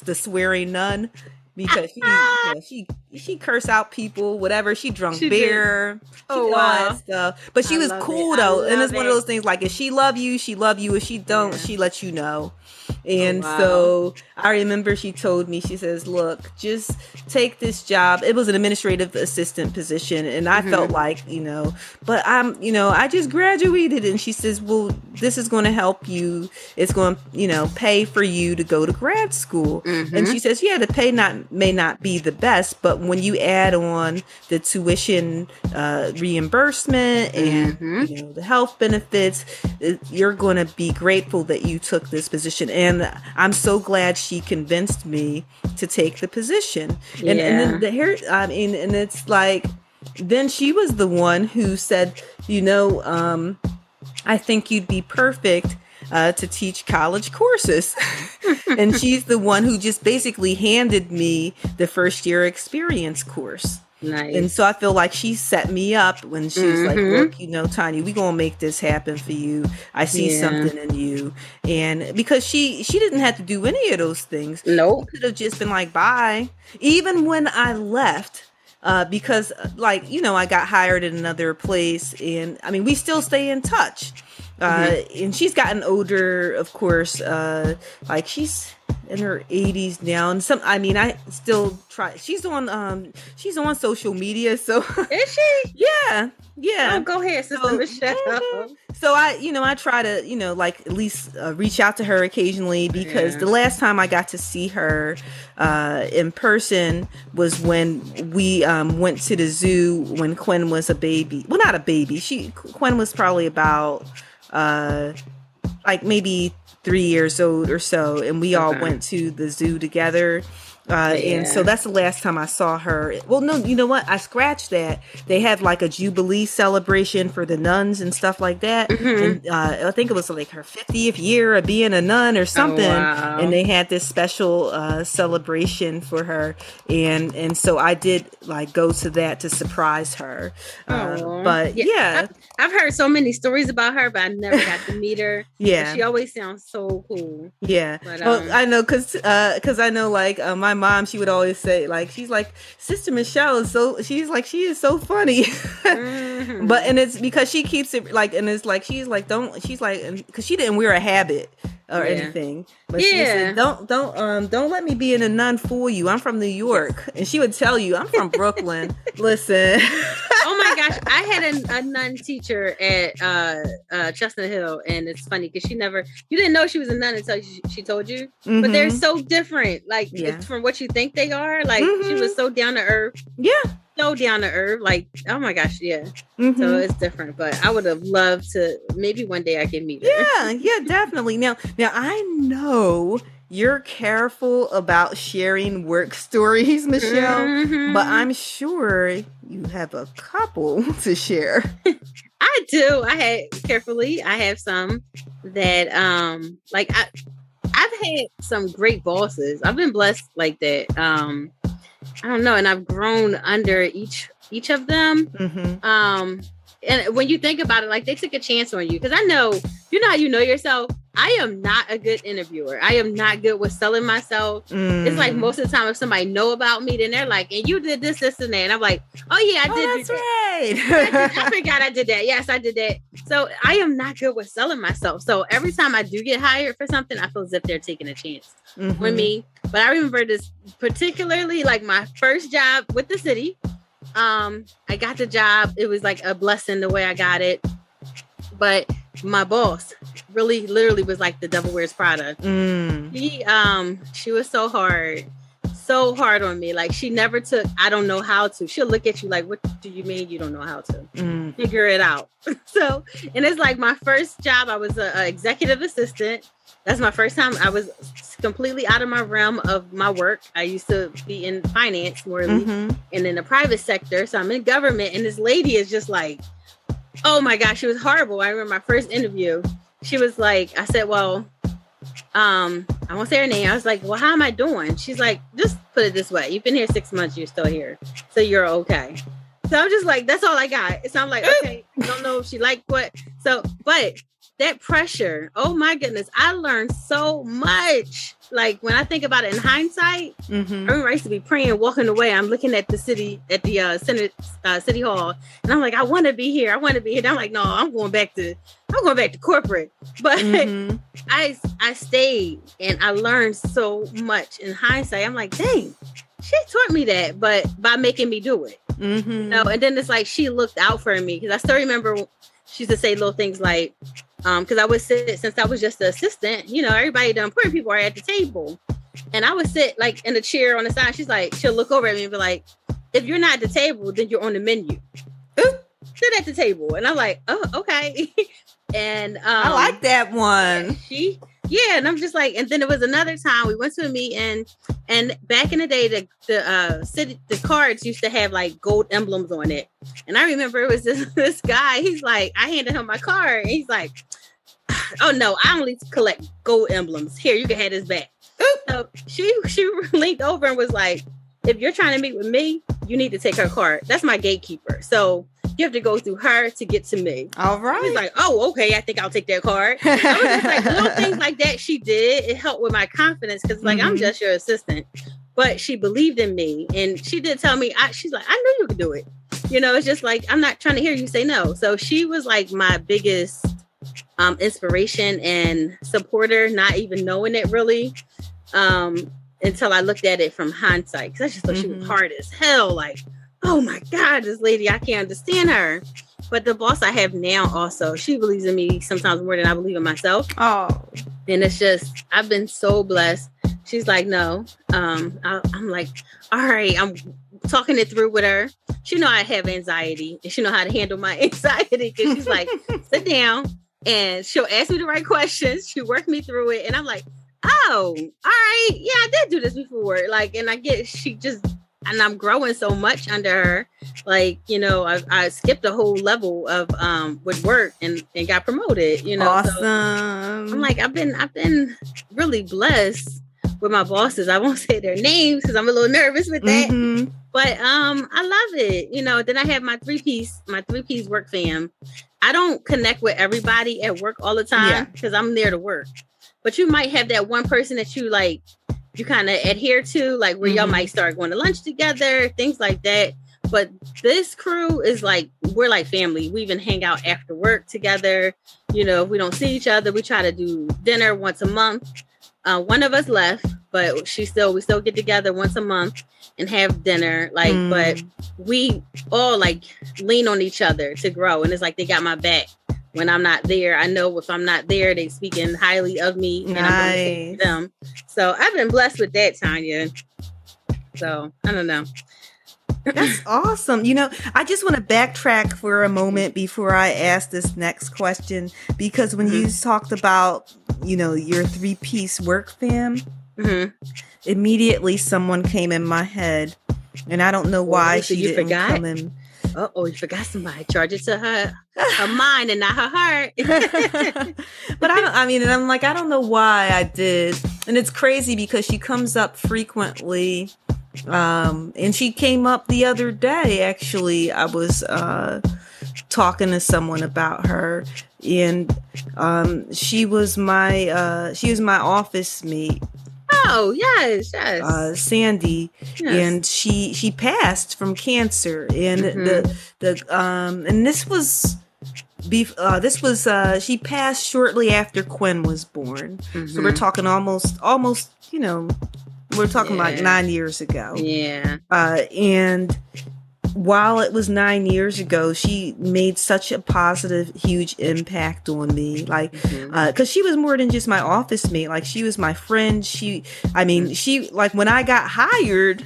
A: the swearing nun because she you know, she she curse out people whatever she drunk
C: She did.
A: beer she
C: Oh,
A: did all that
C: wow.
A: stuff but she
C: I
A: was
C: love it.
A: cool though and it's one of those things like if she love you she love you if she don't
C: Yeah.
A: she lets you know and
C: Oh, wow.
A: so I remember she told me, she says, Look, just take this job. It was an administrative assistant position. And I
C: Mhm.
A: felt like, you know, but I'm, you know, I just graduated. And she says, Well, this is going to help you. It's going to, you know, pay for you to go to grad school. And
C: Mhm.
A: she says, Yeah, the pay not may not be the best, but when you add on the tuition uh, reimbursement and
C: Mhm.
A: you know the health benefits, you're going to be grateful that you took this position. And I'm so glad she convinced me to take the position. And, and then the hair, I mean, and it's like, then she was the one who said, you know, um, I think you'd be perfect uh, to teach college courses. and she's the one who just basically handed me the first year experience course.
C: nice.
A: And so I feel like she set me up when she was like,
C: Mhm.
A: look, you know, Tanya, we're gonna make this happen for you. I see
C: Yeah.
A: something in you. And because she she didn't have to do any of those things.
C: nope.
A: Could have just been like, bye. Even when I left, uh, because uh, like, you know, I got hired at another place and I mean we still stay in touch. Uh, and she's gotten older, of course. Uh, like she's in her 80s now, and some. I mean, I still try. She's on. Um, she's on social media, so
C: Is she?
A: yeah, yeah.
C: Oh, go ahead, Sister
A: So-
C: Michelle.
A: So I, you know, I try to, you know, like at least uh, reach out to her occasionally because
C: Yeah.
A: the last time I got to see her uh, in person was when we um, went to the zoo when Quinn was a baby. Well, not a baby. She Quinn was probably about uh, like maybe three years old or so, and we all went to the zoo together. Uh, And so that's the last time I saw her. Well, no, you know what? I scratched that. They had like a jubilee celebration for the nuns and stuff like that.
C: Mhm.
A: And uh, I think it was like her 50th year of being a nun or something.
C: Oh, wow.
A: And they had this special uh, celebration for her, and and so I did like go to that to surprise her. Uh, but
C: Yeah.
A: yeah,
C: I've heard so many stories about her, but I never got to meet her.
A: Yeah.
C: She always sounds so cool.
A: Yeah,
C: But,
A: well,
C: um,
A: I know because because I know like uh, my mom, she would always say like she's like Sister Michelle is so she's like she is so funny, but mm-hmm. and it's because she keeps it like and it's like she's like don't she's like because she didn't wear a habit or
C: Yeah.
A: anything. But she said, "Don't don't um don't let me be in a nun fool you. I'm from New York." And she would tell you, "I'm from Brooklyn." Listen.
C: oh my gosh, I had a, a nun teacher at uh, uh, Chestnut Hill, and it's funny because she never, you didn't know she was a nun until she, she told you. But they're
A: Mhm.
C: so different, like
A: Yeah.
C: from what you think they are. Like she
A: Mhm.
C: was so down to earth,
A: yeah.
C: So down to earth. Like oh my gosh, yeah.
A: Mhm.
C: So it's different, but I would have loved to. Maybe one day I can meet her.
A: Yeah, yeah, definitely. Now, now I know you're careful about sharing work stories, Michelle,
C: Mhm.
A: but I'm sure you have a couple to share.
C: I do. I had carefully. I have some that um like I I've had some great bosses. I've been blessed like that. Um I don't know, and I've grown under each each of them.
A: Mm-hmm.
C: Um and when you think about it, like they took a chance on you because I know you know how you know yourself. I am not a good interviewer. I am not good with selling myself. It's like most of the time if somebody know about me, then they're like, and you did this, this, and that. And I'm like, oh yeah, I
A: Oh,
C: did
A: that's
C: that. I, did- I forgot I did that. Yes, I did that. So I am not good with selling myself. So every time I do get hired for something, I feel as if they're taking a chance
A: Mhm.
C: with me. But I remember this particularly like my first job with the city. Um, I got the job. It was like a blessing the way I got it. But my boss really literally was like the devil wears Prada.
A: Mm.
C: She um she was so hard, so hard on me. Like she never took I don't know how to. She'll look at you like, what do you mean you don't know how to?
A: Mm.
C: Figure it out. so and it's like my first job, I was a, a executive assistant. That's my first time. I was completely out of my realm of my work. I used to be in finance more
A: Mhm.
C: and in the private sector. So I'm in government, and this lady is just like, oh my gosh, she was horrible. I remember my first interview. She was like, I said, well, um, I won't say her name. I was like, well, how am I doing? She's like, just put it this way: you've been here six months, you're still here, so you're okay. So I'm just like, that's all I got. So I'm like, okay, I don't know if she liked what. So, but that pressure, oh my goodness, I learned so much. Like when I think about it in hindsight, I
A: Mhm.
C: remember I used to be praying, walking away. I'm looking at the city, at the uh, Senate, uh, city hall, and I'm like, I want to be here. I want to be here. And I'm like, no, I'm going back to, I'm going back to corporate. But
A: Mhm.
C: I, I stayed and I learned so much. In hindsight, I'm like, dang, she taught me that, but by making me do it.
A: Mhm.
C: You know, and then it's like she looked out for me because I still remember she used to say little things like, um, because I would sit since I was just the assistant, you know, everybody, the important people are at the table. And I would sit like in a chair on the side. She's like, she'll look over at me and be like, if you're not at the table, then you're on the menu.
A: Ooh.
C: Sit at the table. And I'm like, oh, okay. and um,
A: I like that one.
C: she yeah and i'm just like and then there was another time we went to a meeting and back in the day the the uh city the cards used to have like gold emblems on it. And i remember it was this this guy he's like i handed him my card and he's like oh no i only collect gold emblems. Here you can have this back. So she she leaned over and was like if you're trying to meet with me you need to take her card. That's my gatekeeper. So you have to go through her to get to me
A: All right.
C: He's like, oh, okay, I think I'll take that card. I was just like little things like that she did. It helped with my confidence because like I'm
A: Mhm.
C: just your assistant. But she believed in me and she did tell me, I, she's like, I knew you could do it. You know, it's just like I'm not trying to hear you say no. So she was like my biggest um inspiration and supporter, not even knowing it really. Um, until I looked at it from hindsight. Cause I just thought she was
A: Mhm.
C: hard as hell. Like, oh my God, this lady, I can't understand her. But the boss I have now also, she believes in me sometimes more than I believe in myself.
A: oh.
C: And it's just, I've been so blessed. She's like, no. Um, I, I'm like, all right, I'm talking it through with her. She know I have anxiety and she know how to handle my anxiety because she's like, sit down and she'll ask me the right questions. She'll work me through it. And I'm like, oh, all right. Yeah, I did do this before. Like, and I get, she just, and I'm growing so much under her. Like, you know, I, I skipped a whole level of um with work and, and got promoted, you know. So
A: awesome.
C: I'm like, I've been I've been really blessed with my bosses. I won't say their names because I'm a little nervous with that.
A: Mhm.
C: But um, I love it. You know, then I have my three piece, my three piece work fam. I don't connect with everybody at work all the time because I'm there to work. But you might have that one person that you like, you kind of adhere to, like where y'all
A: Mhm.
C: might start going to lunch together, things like that. but this crew is like we're like family. We even hang out after work together. You know, if we don't see each other, we try to do dinner once a month. Uh, one of us left, but she still we still get together once a month and have dinner. Like, mm. but we all like lean on each other to grow, and it's like they got my back when I'm not there. I know if I'm not there, they speaking highly of me and nice. I'm them. So I've been blessed with that, Tanya. So I don't know.
A: That's awesome. You know, I just want to backtrack for a moment before I ask this next question because when mm-hmm. you talked about, you know, your three piece work fam, mm-hmm. immediately someone came in my head, and I don't know why oh, she didn't forgot? come in.
C: Uh oh, you forgot somebody. Charge it to her, her mind and not her heart.
A: but I don't. I mean, and I'm like, I don't know why I did, and it's crazy because she comes up frequently um, and she came up the other day. Actually, I was uh, talking to someone about her, and um, she was my uh, she was my office mate.
C: Oh yes, yes.
A: Uh, Sandy, yes. and she she passed from cancer, and mm-hmm. the the um and this was. Be- uh, this was uh, she passed shortly after Quinn was born, mm-hmm. so we're mm-hmm. talking almost almost you know we're talking yeah. like nine years ago.
C: Yeah.
A: Uh, and while it was nine years ago, she made such a positive, huge impact on me. Like, mm-hmm. uh, she was more than just my office mate. Like, she was my friend. She, I mean, she, like, when I got hired,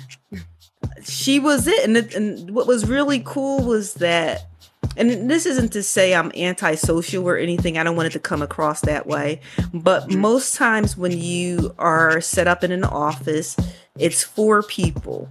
A: she was it. And, it, and what was really cool was that and this isn't to say I'm antisocial or anything. I don't want it to come across that way. But most times when you are set up in an office, it's four people.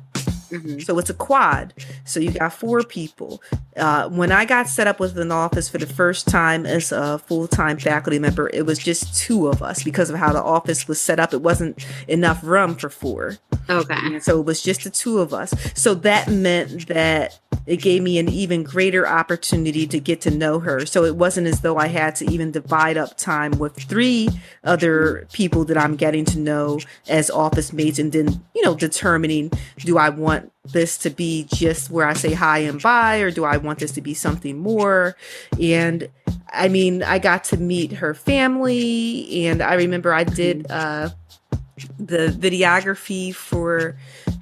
A: Mm-hmm. So it's a quad. So you got four people. Uh, when I got set up with an office for the first time as a full time faculty member, it was just two of us because of how the office was set up. It wasn't enough room for four.
C: Okay.
A: So it was just the two of us. So that meant that it gave me an even greater opportunity to get to know her. So it wasn't as though I had to even divide up time with three other people that I'm getting to know as office mates and then, you know, determining do I want this to be just where I say hi and bye or do I want this to be something more? And I mean, I got to meet her family and I remember I did uh the videography for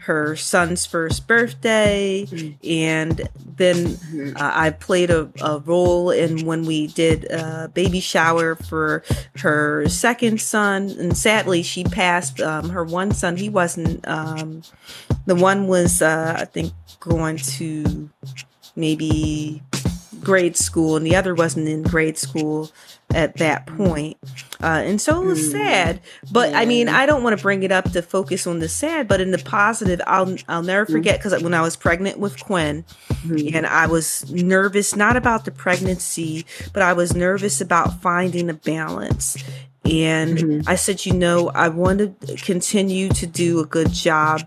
A: her son's first birthday and then mm-hmm. uh, i played a, a, role in when we did a baby shower for her second son and sadly she passed um, her one son he wasn't um, the one was uh, i think going to maybe grade school and the other wasn't in grade school at that point. Uh, and so it was mm. sad. But. I mean, I don't want to bring it up to focus on the sad, but in the positive, I'll I'll never mm. forget because when I was pregnant with Quinn, mm. and I was nervous not about the pregnancy, but I was nervous about finding a balance. And mm-hmm. I said, you know, I want to continue to do a good job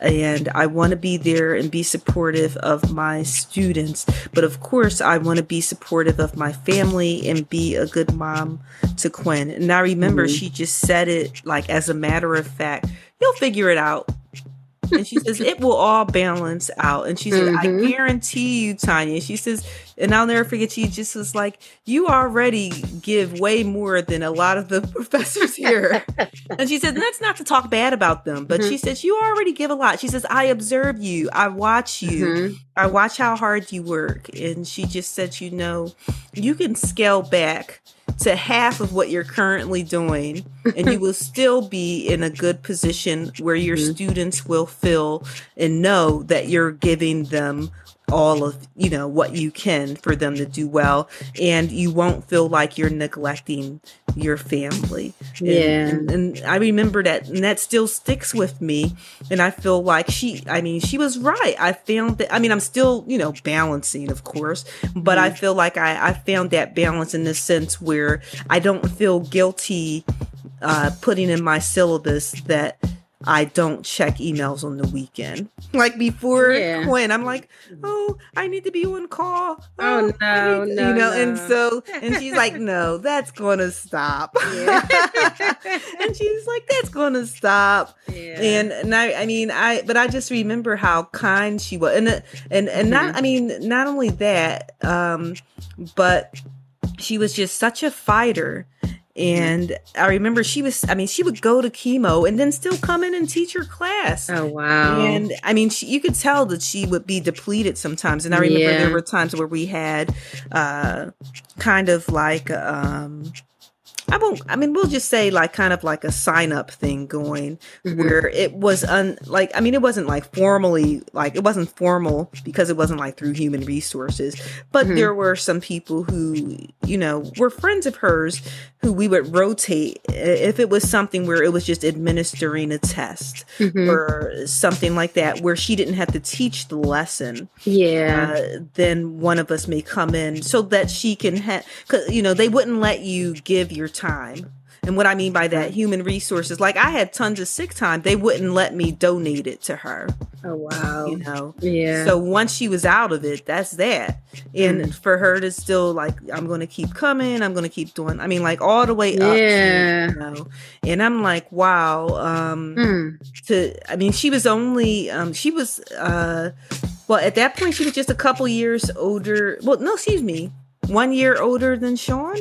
A: and I want to be there and be supportive of my students. But of course, I want to be supportive of my family and be a good mom to Quinn. And I remember mm-hmm. she just said it like as a matter of fact, you'll figure it out and she says it will all balance out. And she said, mm-hmm. I guarantee you, Tanya. She says, and I'll never forget. She just was like, you already give way more than a lot of the professors here. and she said, that's not to talk bad about them, but mm-hmm. she says you already give a lot. She says, I observe you, I watch you, mm-hmm. I watch how hard you work, and she just said, you know, you can scale back to half of what you're currently doing and you will still be in a good position where your mm-hmm. students will feel and know that you're giving them all of you know what you can for them to do well. And you won't feel like you're neglecting your family.
C: Yeah.
A: and, and, and, i remember that and that still sticks with me. And i feel like she i mean she was right. I found that i mean i'm still you know balancing of course. But mm-hmm. i feel like I, I found that balance in the sense where i don't feel guilty uh, putting in my syllabus that I don't check emails on the weekend. Like before
C: Yeah.
A: Quinn, I'm like, oh, I need to be on call.
C: Oh,
A: I
C: no,
A: to-"
C: no,
A: you know. And so, and she's like, no, that's gonna stop.
C: Yeah.
A: and she's like, that's gonna stop.
C: Yeah.
A: And and I, I mean, I, but I just remember how kind she was, and and and not, I mean, not only that, um, but she was just such a fighter. And I remember she was, I mean, she would go to chemo and then still come in and teach her class.
C: oh wow.
A: And I mean, she, you could tell that she would be depleted sometimes. And I remember
C: Yeah.
A: there were times where we had uh, kind of like, um, I won't, I mean, we'll just say like kind of like a sign up thing going
C: Mhm.
A: where it was un, like, I mean, it wasn't like formally, like, it wasn't formal because it wasn't like through human resources, but
C: Mhm.
A: there were some people who, you know, were friends of hers who we would rotate if it was something where it was just administering a test
C: Mhm.
A: or something like that where she didn't have to teach the lesson
C: yeah.
A: uh, then one of us may come in so that she can have because you know they wouldn't let you give your time and what i mean by that human resources like i had tons of sick time they wouldn't let me donate it to her
C: oh wow.
A: you know
C: yeah.
A: so once she was out of it that's that and for her to still like i'm gonna keep coming i'm gonna keep doing i mean like all the way up to,
C: Yeah.
A: you know and i'm like wow um
C: Mm.
A: to i mean she was only um she was uh well at that point she was just a couple years older well no excuse me one year older than sean.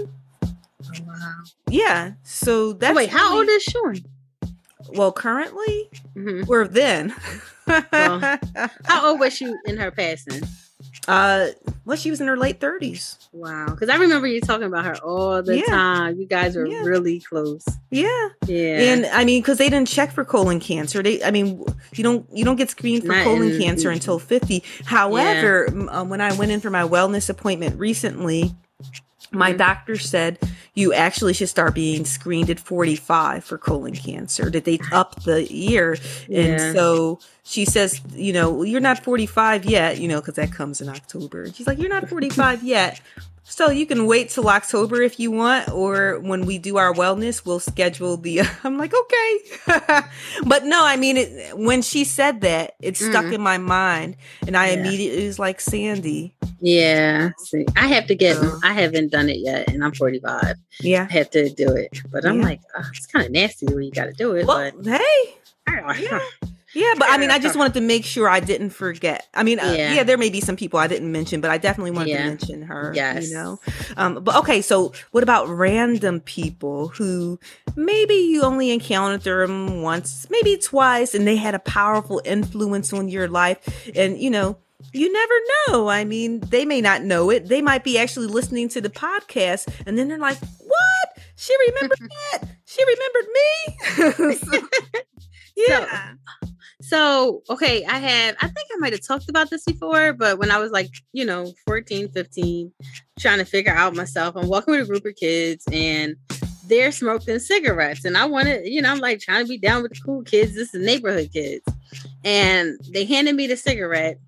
A: Yeah so that's
C: Oh, wait, how old is Sean?
A: well currently
C: Mhm.
A: we're then
C: Well, How old was she in her passing?
A: uh well she was in her late 30s
C: Wow. Because I remember you talking about her all the
A: Yeah.
C: time. You guys were
A: Yeah.
C: really close.
A: yeah
C: Yeah.
A: and i mean because they didn't check for colon cancer they i mean you don't you don't get screened for
C: Not
A: colon
C: in-
A: cancer until 50 however m- uh, when i went in for my wellness appointment recently my doctor said you actually should start being screened at 45 for colon cancer. That they up the year?
C: Yeah.
A: and so she says you know you're not 45 yet you know because that comes in october. She's like you're not 45 yet so you can wait till October if you want, or when we do our wellness, we'll schedule the. I'm like, okay, but no, I mean, it, when she said that, it stuck
C: Mhm.
A: in my mind, and I
C: Yeah.
A: immediately was like, Sandy,
C: yeah. See, I have to get,
A: So-
C: I haven't done it yet, and I'm 45.
A: yeah.
C: I have to do it. But I'm
A: Yeah.
C: like, oh, it's kind of nasty the way you got to do it.
A: Well,
C: but
A: hey,
C: yeah.
A: yeah. But I mean, I just wanted to make sure I didn't forget. I mean, uh,
C: Yeah.
A: yeah. there may be some people I didn't mention, but I definitely wanted
C: Yeah.
A: to mention her.
C: Yes.
A: you know. Um, but okay, so what about random people who maybe you only encountered them once, maybe twice, and they had a powerful influence on your life, and you know. You never know. I mean, they may not know it. They might be actually listening to the podcast, and then they're like, "What? She remembered that? She remembered me?" So- yeah.
C: So, okay, I have, I think I might have talked about this before, but when I was like, you know, 14, 15, trying to figure out myself, I'm walking with a group of kids and they're smoking cigarettes. And I wanted, you know, I'm like trying to be down with the cool kids. This is neighborhood kids. And they handed me the cigarette.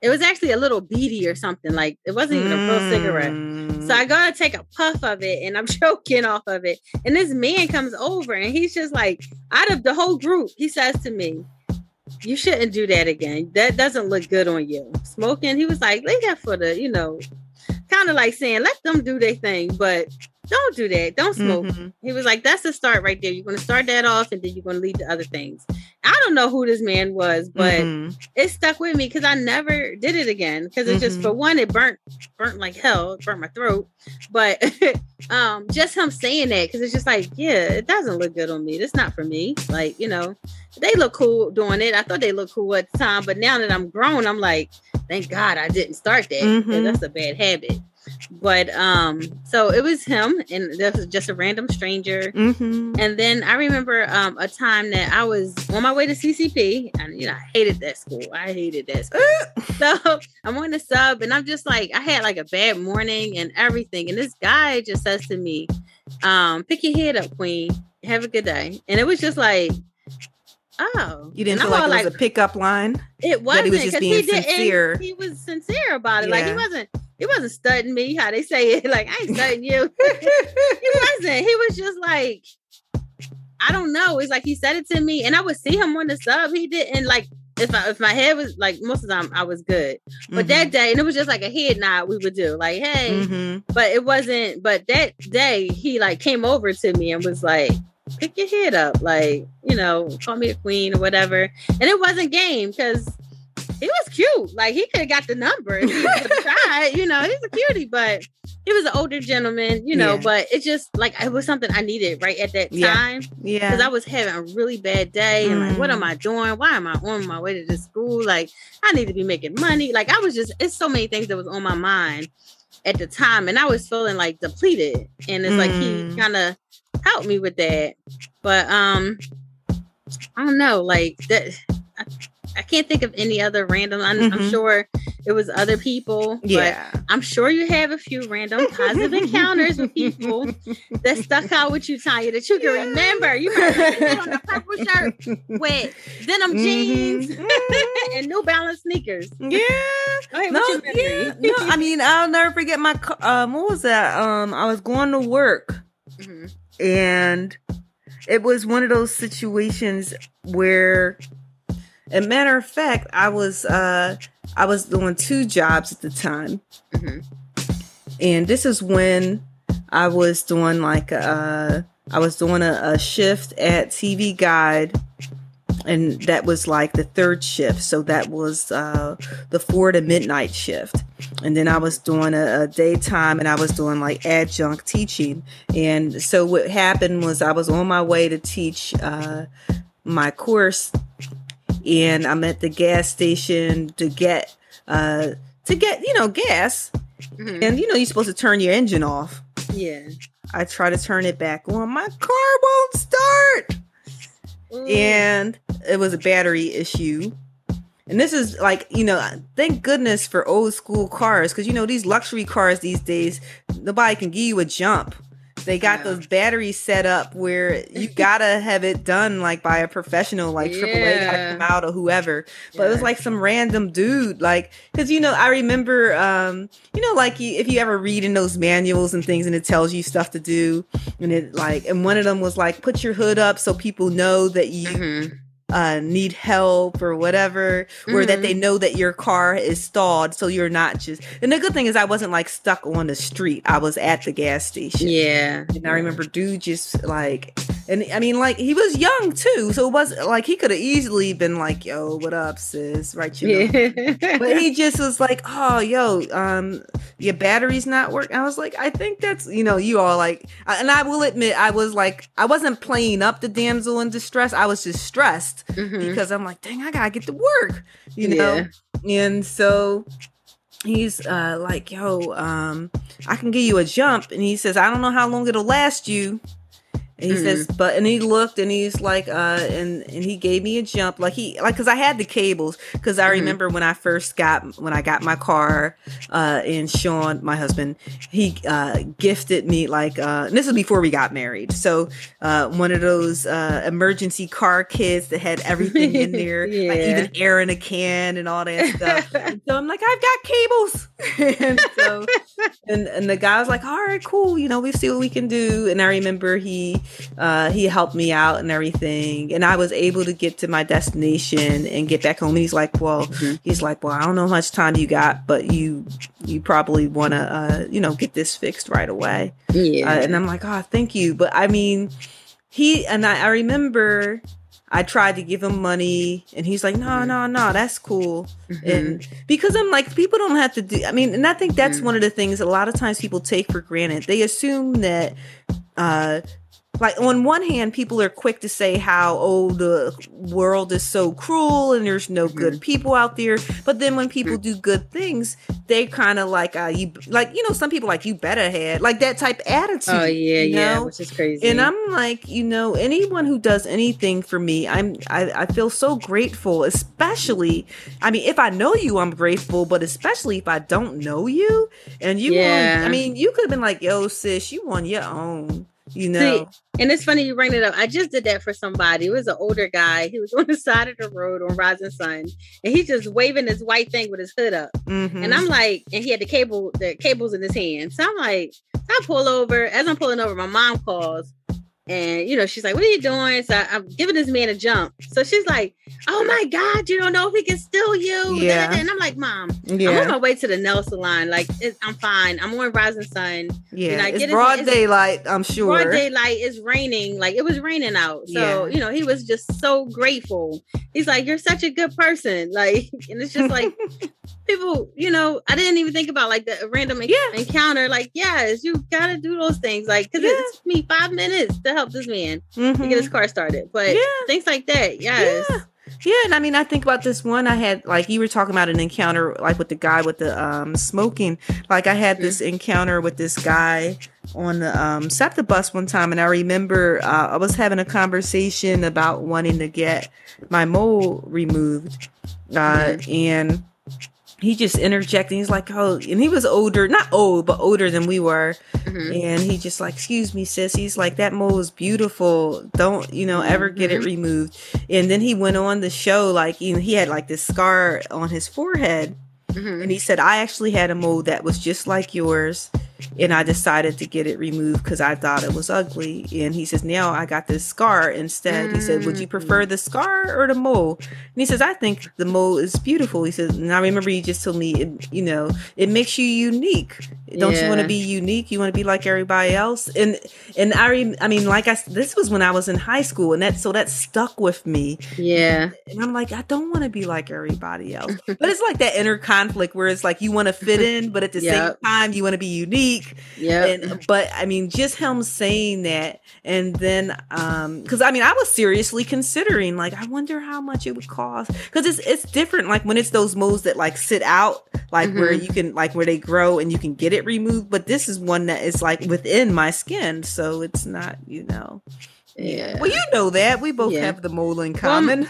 C: It was actually a little beady or something. Like it wasn't even a real cigarette.
A: Mm.
C: So I gotta take a puff of it and I'm choking off of it. And this man comes over and he's just like, out of the whole group, he says to me, You shouldn't do that again. That doesn't look good on you. Smoking, he was like, Leave that for the, you know, kind of like saying, Let them do their thing, but don't do that. Don't smoke.
A: Mhm.
C: He was like, That's the start right there. You're to start that off and then you're to lead to other things. I don't know who this man was, but
A: Mhm.
C: it stuck with me because I never did it again. Because it just
A: Mhm.
C: for one, it burnt burnt like hell, it burnt my throat. But um, just him saying that because it's just like, yeah, it doesn't look good on me. That's not for me. Like you know, they look cool doing it. I thought they looked cool at the time, but now that I'm grown, I'm like, thank God I didn't start that.
A: Mhm.
C: That's a bad habit. But um, so it was him, and this was just a random stranger.
A: Mhm.
C: And then I remember um, a time that I was on my way to CCP, and you know, I hated that school. I hated that school. so I'm on the sub, and I'm just like, I had like a bad morning and everything. And this guy just says to me, um, "Pick your head up, Queen. Have a good day." And it was just like, oh,
A: You didn't
C: And
A: feel like it
C: all
A: was a pickup line?
C: it wasn't
A: he was just being
C: he
A: sincere.
C: He was sincere about it. Like he wasn't. He wasn't studying me. How they say it? Like I ain't studying you. he wasn't. He was just like, I don't know. It's like he said it to me, and I would see him on the sub. He didn't like if I, if my head was like most of the time I was good, but mm-hmm. that day and it was just like a head nod we would do like hey, mm-hmm. but it wasn't. But that day he like came over to me and was like pick your head up, like you know, call me a queen or whatever, and it wasn't game because he was cute. Like he could have got the number if he tried. You know, he's a cutie, but he was an older gentleman. You know, yeah. but it just like it was something I needed right at that time.
A: Yeah,
C: because I was having a really bad day, mm. and like, what am mm. I doing? Why am I on my way to this school? Like, I need to be making money. Like, I was just it's so many things that was on my mind at the time, and I was feeling like depleted. And it's mm. like he mm. kind of helped me with that, but um, I don't know, like that. I, can't think of any other random. I'm, mm-hmm. I'm, sure it was other people. Yeah. But I'm sure you have a few random positive encounters with people that stuck out with you, Tanya, that you can yeah. remember. You remember on a purple shirt with denim mm-hmm. jeans and New Balance sneakers.
A: Yeah. Ahead, no, yeah. no, I mean, I'll never forget my. Um, what was that? Um, I was going to work, mm-hmm. and it was one of those situations where and matter of fact, I was uh I was doing two jobs at the time. Mm-hmm. And this is when I was doing like uh I was doing a, a shift at TV Guide and that was like the third shift. So that was uh, the four to midnight shift. And then I was doing a, a, daytime and I was doing like adjunct teaching. And so what happened was I was on my way to teach uh, my course and I'm at the gas station to get uh to get you know gas, mm-hmm. and you know you're supposed to turn your engine off.
C: Yeah,
A: I try to turn it back on. My car won't start, mm. and it was a battery issue. And this is like, you know, thank goodness for old school cars because, you know, these luxury cars these days, nobody can give you a jump. They got yeah. those batteries set up where you gotta have it done like by a professional, like yeah. AAA gotta come out or whoever. But yeah. it was like some random dude, like because you know I remember, um, you know, like if you ever read in those manuals and things, and it tells you stuff to do, and it like, and one of them was like, put your hood up so people know that you. Mm-hmm uh, need help or whatever, mm-hmm. or that they mm-hmm. know that your car is stalled, so you're not just. And the good thing is, I wasn't like stuck on the street. I was at the gas station.
C: Yeah,
A: and I remember dude just like, and I mean, like he was young too, so it was like he could have easily been like, "Yo, what up, sis?" Right? You know. Yeah. but he just was like, "Oh, yo, um, your battery's not working." I was like, "I think that's you know, you all like," and I will admit, I was like, I wasn't playing up the damsel in distress. I was just stressed mm-hmm. because I'm like, dang, I gotta get to work, you know. Yeah. And so he's uh like, yo, um, I can give you a jump, and he says, I don't know how long it'll last you, and he mm-hmm. says, but and he looked and he's like, uh, and and he gave me a jump, like he like because I had the cables because I mm-hmm. remember when I first got when I got my car, uh, and Sean, my husband, he uh gifted me like uh, this was before we got married, so uh, one of those uh emergency car kits that had everything in there, yeah. like even air in a can and all that stuff. so I'm like, I've got cables, and so and and the guy was like, all right, cool, you know, we see what we can do, and I remember he uh, he helped me out and everything, and I was able to get to my destination and get back home. And he's like, "Well, mm-hmm. he's like, well, I don't know how much time you got, but you you probably want to, uh, you know, get this fixed right away." Yeah, uh, and I'm like, "Oh, thank you," but I mean, he and I, I remember I tried to give him money and he's like, no, no, no, that's cool. Mm-hmm. And because I'm like, people don't have to do, I mean, and I think that's mm-hmm. one of the things a lot of times people take for granted. They assume that, uh, like on one hand people are quick to say how oh the world is so cruel and there's no mm-hmm. good people out there but then when people mm-hmm. do good things they kind of like uh you like you know some people like you better had like that type attitude
C: oh yeah yeah know? which is crazy
A: and i'm like you know anyone who does anything for me i'm I, I feel so grateful especially i mean if i know you i'm grateful but especially if i don't know you and you yeah. i mean you could have been like yo sis you on your own you know.
C: See, and it's funny you bring it up. I just did that for somebody. It was an older guy. He was on the side of the road on Rising Sun, and he's just waving his white thing with his hood up. Mm-hmm. And I'm like, and he had the cable, the cables in his hand. So I'm like, I pull over. As I'm pulling over, my mom calls. And you know, she's like, "What are you doing?" So I, am giving this man a jump. So she's like, "Oh my god, you don't know if he can steal you."
A: Yeah.
C: And I'm like, "Mom,
A: Yeah.
C: I'm on my way to the nail salon. Like, it's, I'm fine. I'm on Rising Sun.
A: yeah.
C: and I
A: it's
C: get
A: broad
C: it's-
A: daylight, I'm sure.
C: Broad daylight. It's raining. Like it was raining out. So
A: Yeah.
C: you know, he was just so grateful. He's like, "You're such a good person." Like, and it's just like people. You know, I didn't even think about like the random
A: Yeah.
C: encounter. Like, yes, you gotta do those things. Like, because
A: Yeah.
C: it took me five minutes to help this man to
A: Mhm.
C: get his car started. But
A: Yeah.
C: things like that, yes.
A: Yeah. Yeah, and I mean, I think about this one I had, like you were talking about an encounter, like with the guy with the um smoking. Like I had this encounter with this guy on the um SEPTA bus one time, and I remember uh, I was having a conversation about wanting to get my mole removed, uh, and he just interjecting. He's like, "Oh," and he was older, not old, but older than we were.
C: Mhm.
A: And he just like, excuse me, sis. He's like, that mole is beautiful. Don't, you know, ever get it
C: Mhm.
A: removed. And then he went on the show, like, you know, he had like this scar on his forehead.
C: Mhm.
A: And he said, I actually had a mole that was just like yours. And I decided to get it removed because I thought it was ugly. And he says, now I got this scar instead. He said, would you mm. prefer the scar or the mole? And he says, I think the mole is beautiful. He says, and I remember you just told me, it, you know, it makes you unique. Don't you want to be unique? You want to be like everybody else? And and I, rem- I mean, like I, this was when I was in high school, and that so that stuck with me.
C: Yeah.
A: And I'm like, I don't want to be like everybody else. but it's like that inner conflict where it's like you want to fit in, but at the same time you want to be unique.
C: Yeah.
A: But I mean, just him saying that, and then um, because I mean, I was seriously considering like, I wonder how much it would cost because it's it's different. Like when it's those moles that like sit out, like where
C: Mhm.
A: you can like where they grow and you can get it removed. But this is one that is like within my skin, so it's not you know.
C: Yeah.
A: Well, you know that we both
C: Yeah.
A: have the mole in common.
C: Um,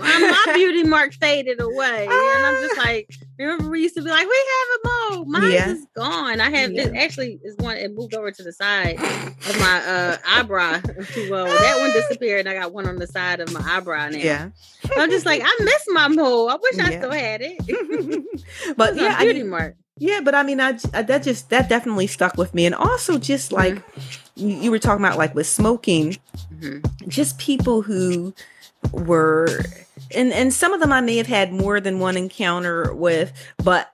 C: my beauty mark faded away, and I'm just
A: Ah.
C: like, remember we used to be like, we have a mole. Mine
A: Yeah.
C: is gone. I have it actually is one. It moved over to the side of my uh eyebrow. well, that one disappeared, and I got one on the side of my eyebrow now.
A: yeah.
C: I'm just like, I miss my mole. I wish I still had it.
A: but
C: It's
A: yeah,
C: my
A: I
C: beauty
A: mean,
C: mark.
A: Yeah, but I mean, I, I that just that definitely stuck with me, and also just like you, you were talking about, like with smoking,
C: Mhm.
A: just people who were, and and some of them I may have had more than one encounter with, but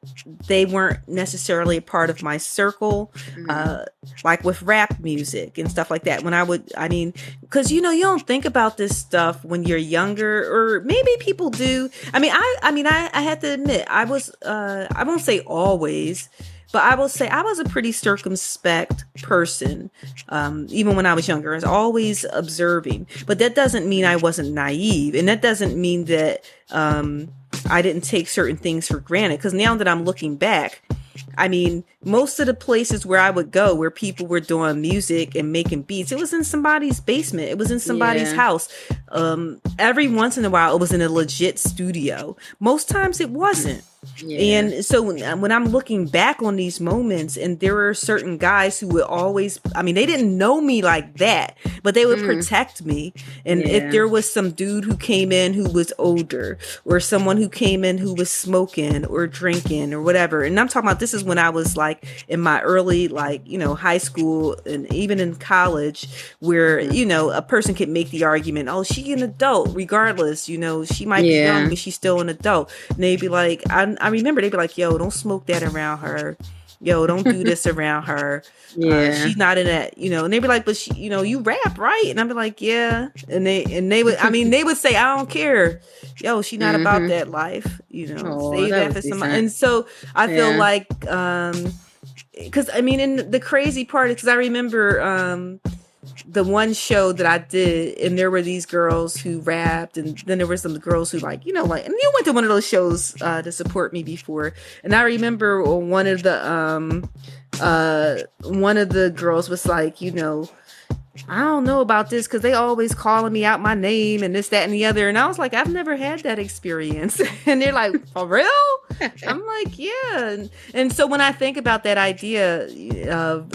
A: they weren't necessarily a part of my circle,
C: Mhm.
A: uh, like with rap music and stuff like that. When I would, I mean, because you know you don't think about this stuff when you're younger, or maybe people do. I mean, I I mean, I I have to admit, I was, uh, I won't say always. But I will say I was a pretty circumspect person, um, even when I was younger. I was always observing, but that doesn't mean I wasn't naive, and that doesn't mean that um, I didn't take certain things for granted. Because now that I'm looking back, I mean, most of the places where I would go where people were doing music and making beats, it was in somebody's basement. It was in somebody's
C: Yeah.
A: house. Um, every once in a while, it was in a legit studio. Most times, it wasn't.
C: Yeah.
A: And so when, when I'm looking back on these moments, and there are certain guys who would always, I mean, they didn't know me like that, but they would
C: Mm.
A: protect me. And
C: Yeah.
A: if there was some dude who came in who was older, or someone who came in who was smoking or drinking or whatever, and I'm talking about this is when I was like in my early, like, you know, high school and even in college, where, you know, a person could make the argument, oh, she an adult, regardless, you know, she might be young, but she's still an adult. And they'd be like, I, I remember they'd be like, yo, don't smoke that around her. Yo, don't do this around her. Uh,
C: yeah.
A: she's not in that, you know. And they'd be like, but she, you know, you rap, right? And I'd be like, yeah. And they and they would, I mean, they would say, I don't care. Yo, she's not about
C: Mhm.
A: that life, you know.
C: Oh,
A: Save
C: that
A: for somebody. And so I feel like, um, because I mean, and the crazy part is because I remember, um, the one show that I did, and there were these girls who rapped, and then there were some girls who like, you know, like, and you went to one of those shows uh, to support me before, and I remember one of the um uh one of the girls was like, you know. I don't know about this because they always calling me out my name and this, that, and the other. And I was like, I've never had that experience. and they're like, for real? I'm like, yeah. And, and so when I think about that idea of,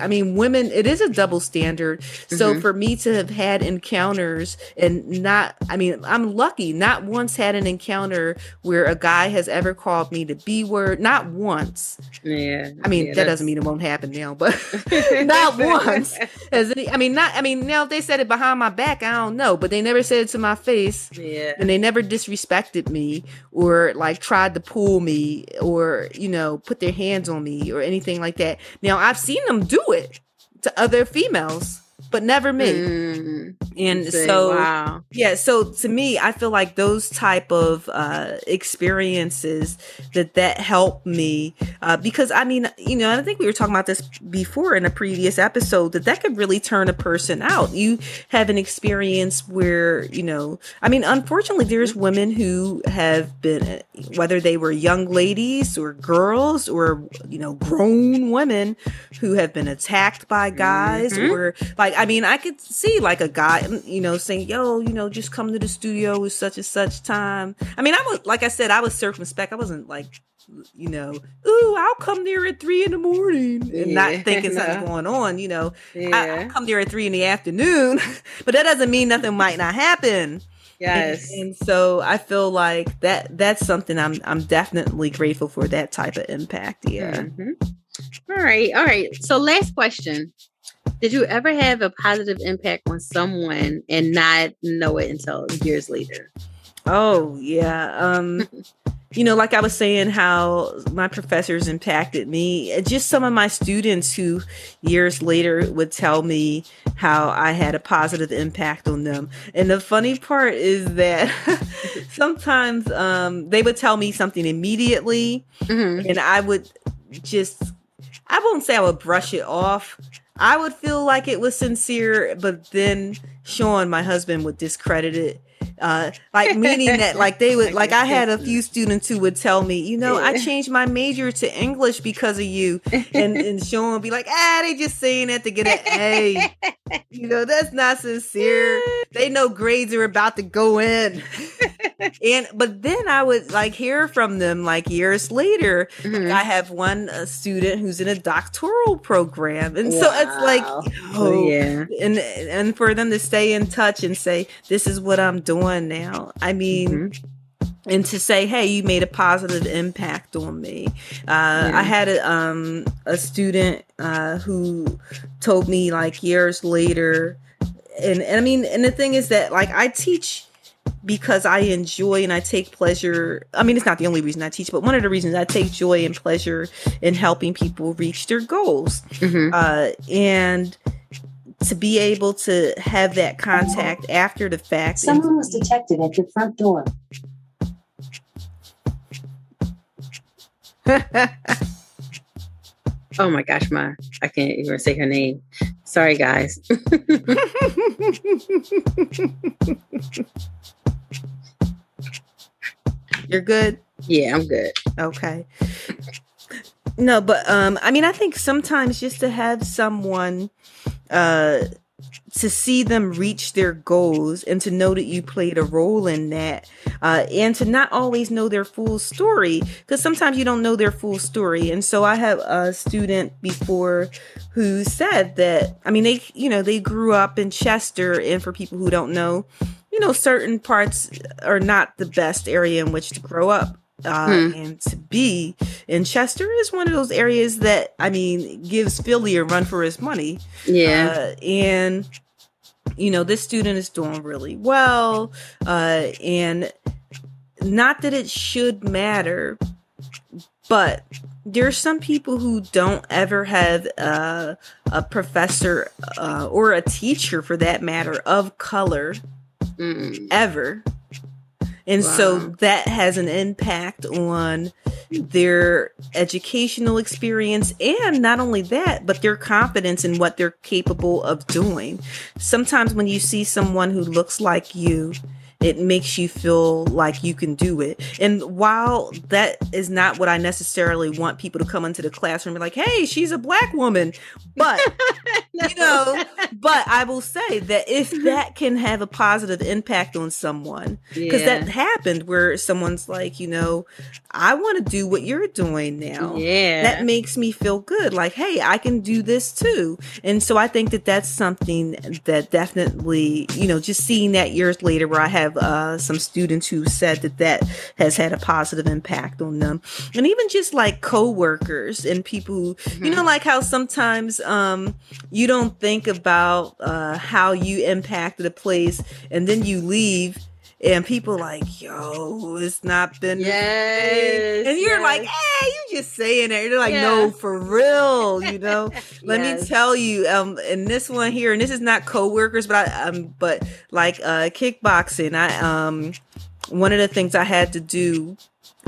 A: I mean, women, it is a double standard. So
C: Mhm.
A: for me to have had encounters and not, I mean, I'm lucky, not once had an encounter where a guy has ever called me the B word, not once.
C: Yeah.
A: I mean,
C: yeah,
A: that doesn't mean it won't happen now, but not once has any, I mean, not, I mean, now if they said it behind my back, I don't know, but they never said it to my face
C: Yeah.
A: and they never disrespected me or like tried to pull me or you know put their hands on me or anything like that now i've seen them do it to other females but never me
C: Mm,
A: and so
C: wow.
A: yeah so to me i feel like those type of uh experiences that that help me uh because i mean you know i think we were talking about this before in a previous episode that that could really turn a person out you have an experience where you know i mean unfortunately there's women who have been whether they were young ladies or girls or you know grown women who have been attacked by guys
C: Mhm.
A: or like i mean i could see like a guy you know saying yo you know just come to the studio with such and such time i mean i was like i said i was circumspect i wasn't like you know ooh i'll come there at three in the morning and
C: Yeah,
A: not thinking something's going on you know I, I
C: Yeah.
A: come there at three in the afternoon but that doesn't mean nothing might not happen
C: yes.
A: and, and so I feel like that that's something I'm I'm definitely grateful for that type of impact. Yeah.
C: Mhm. All right. All right. So, last question. Did you ever have a positive impact on someone and not know it until years later?
A: Oh yeah. Um you know, like I was saying how my professors impacted me. Just some of my students who years later would tell me how I had a positive impact on them. And the funny part is that sometimes um they would tell me something immediately
C: Mhm.
A: and I would just I won't say I would brush it off. I would feel like it was sincere, but then Sean, my husband, would discredit it. Uh, like meaning that like they would like I had a few students who would tell me, you know, I changed my major to English because of you. And and Sean would be like, ah, they just saying that to get an A. You know, that's not sincere. They know grades are about to go in. and but then I would like hear from them like years later.
C: Mhm.
A: I have one uh, student who's in a doctoral program, and so it's like,
C: Wow.
A: oh,
C: yeah.
A: and and for them to stay in touch and say, "This is what I'm doing now." I mean,
C: Mhm.
A: and to say, "Hey, you made a positive impact on me." Uh,
C: Yeah.
A: I had a um a student uh, who told me like years later, and, and I mean, and the thing is that like I teach because I enjoy and I take pleasure. I mean, it's not the only reason I teach, but one of the reasons I take joy and pleasure in helping people reach their goals.
C: Mhm.
A: Uh, and to be able to have that contact after the fact.
D: Someone was detected at your front door.
C: Oh my gosh, my I can't even say her name. Sorry, guys.
A: You're good.
C: yeah, I'm good.
A: Okay. No, but um I mean I think sometimes just to have someone uh to see them reach their goals and to know that you played a role in that uh and to not always know their full story because sometimes you don't know their full story. And so I have a student before who said that I mean they you know they grew up in Chester and for people who don't know you know certain parts are not the best area in which to grow up uh,
C: Hmm.
A: and to be in Chester is one of those areas that I mean gives Philly a run for his money.
C: Yeah.
A: Uh, and you know this student is doing really well, uh, and not that it should matter, but there are some people who don't ever have uh, a professor uh, or a teacher for that matter of color
C: Mm.
A: ever. And so that has an impact on their educational experience and not only that, but their confidence in what they're capable of doing. Sometimes when you see someone who looks like you, it makes you feel like you can do it. And while that is not what I necessarily want people to come into the classroom and be like, hey, she's a black woman. But you know, but I will say that if that can have a positive impact on someone, because
C: yeah.
A: that happened where someone's like, you know, I want to do what you're doing now.
C: yeah.
A: That makes me feel good. Like, hey, I can do this too. And so I think that that's something that definitely, you know, just seeing that years later, where I have uh, some students who said that that has had a positive impact on them, and even just like coworkers and people, who, you know, like how sometimes um, you don't think about uh, how you impacted a place, and then you leave. And people like, yo, it's not been.
C: Yes,
A: and you're like, hey, you just saying that. You're like,
C: Yeah.
A: no, for real, you know. Let me tell you, um, and this one here, and this is not coworkers, but I, um, but like uh, kickboxing, I um, one of the things I had to do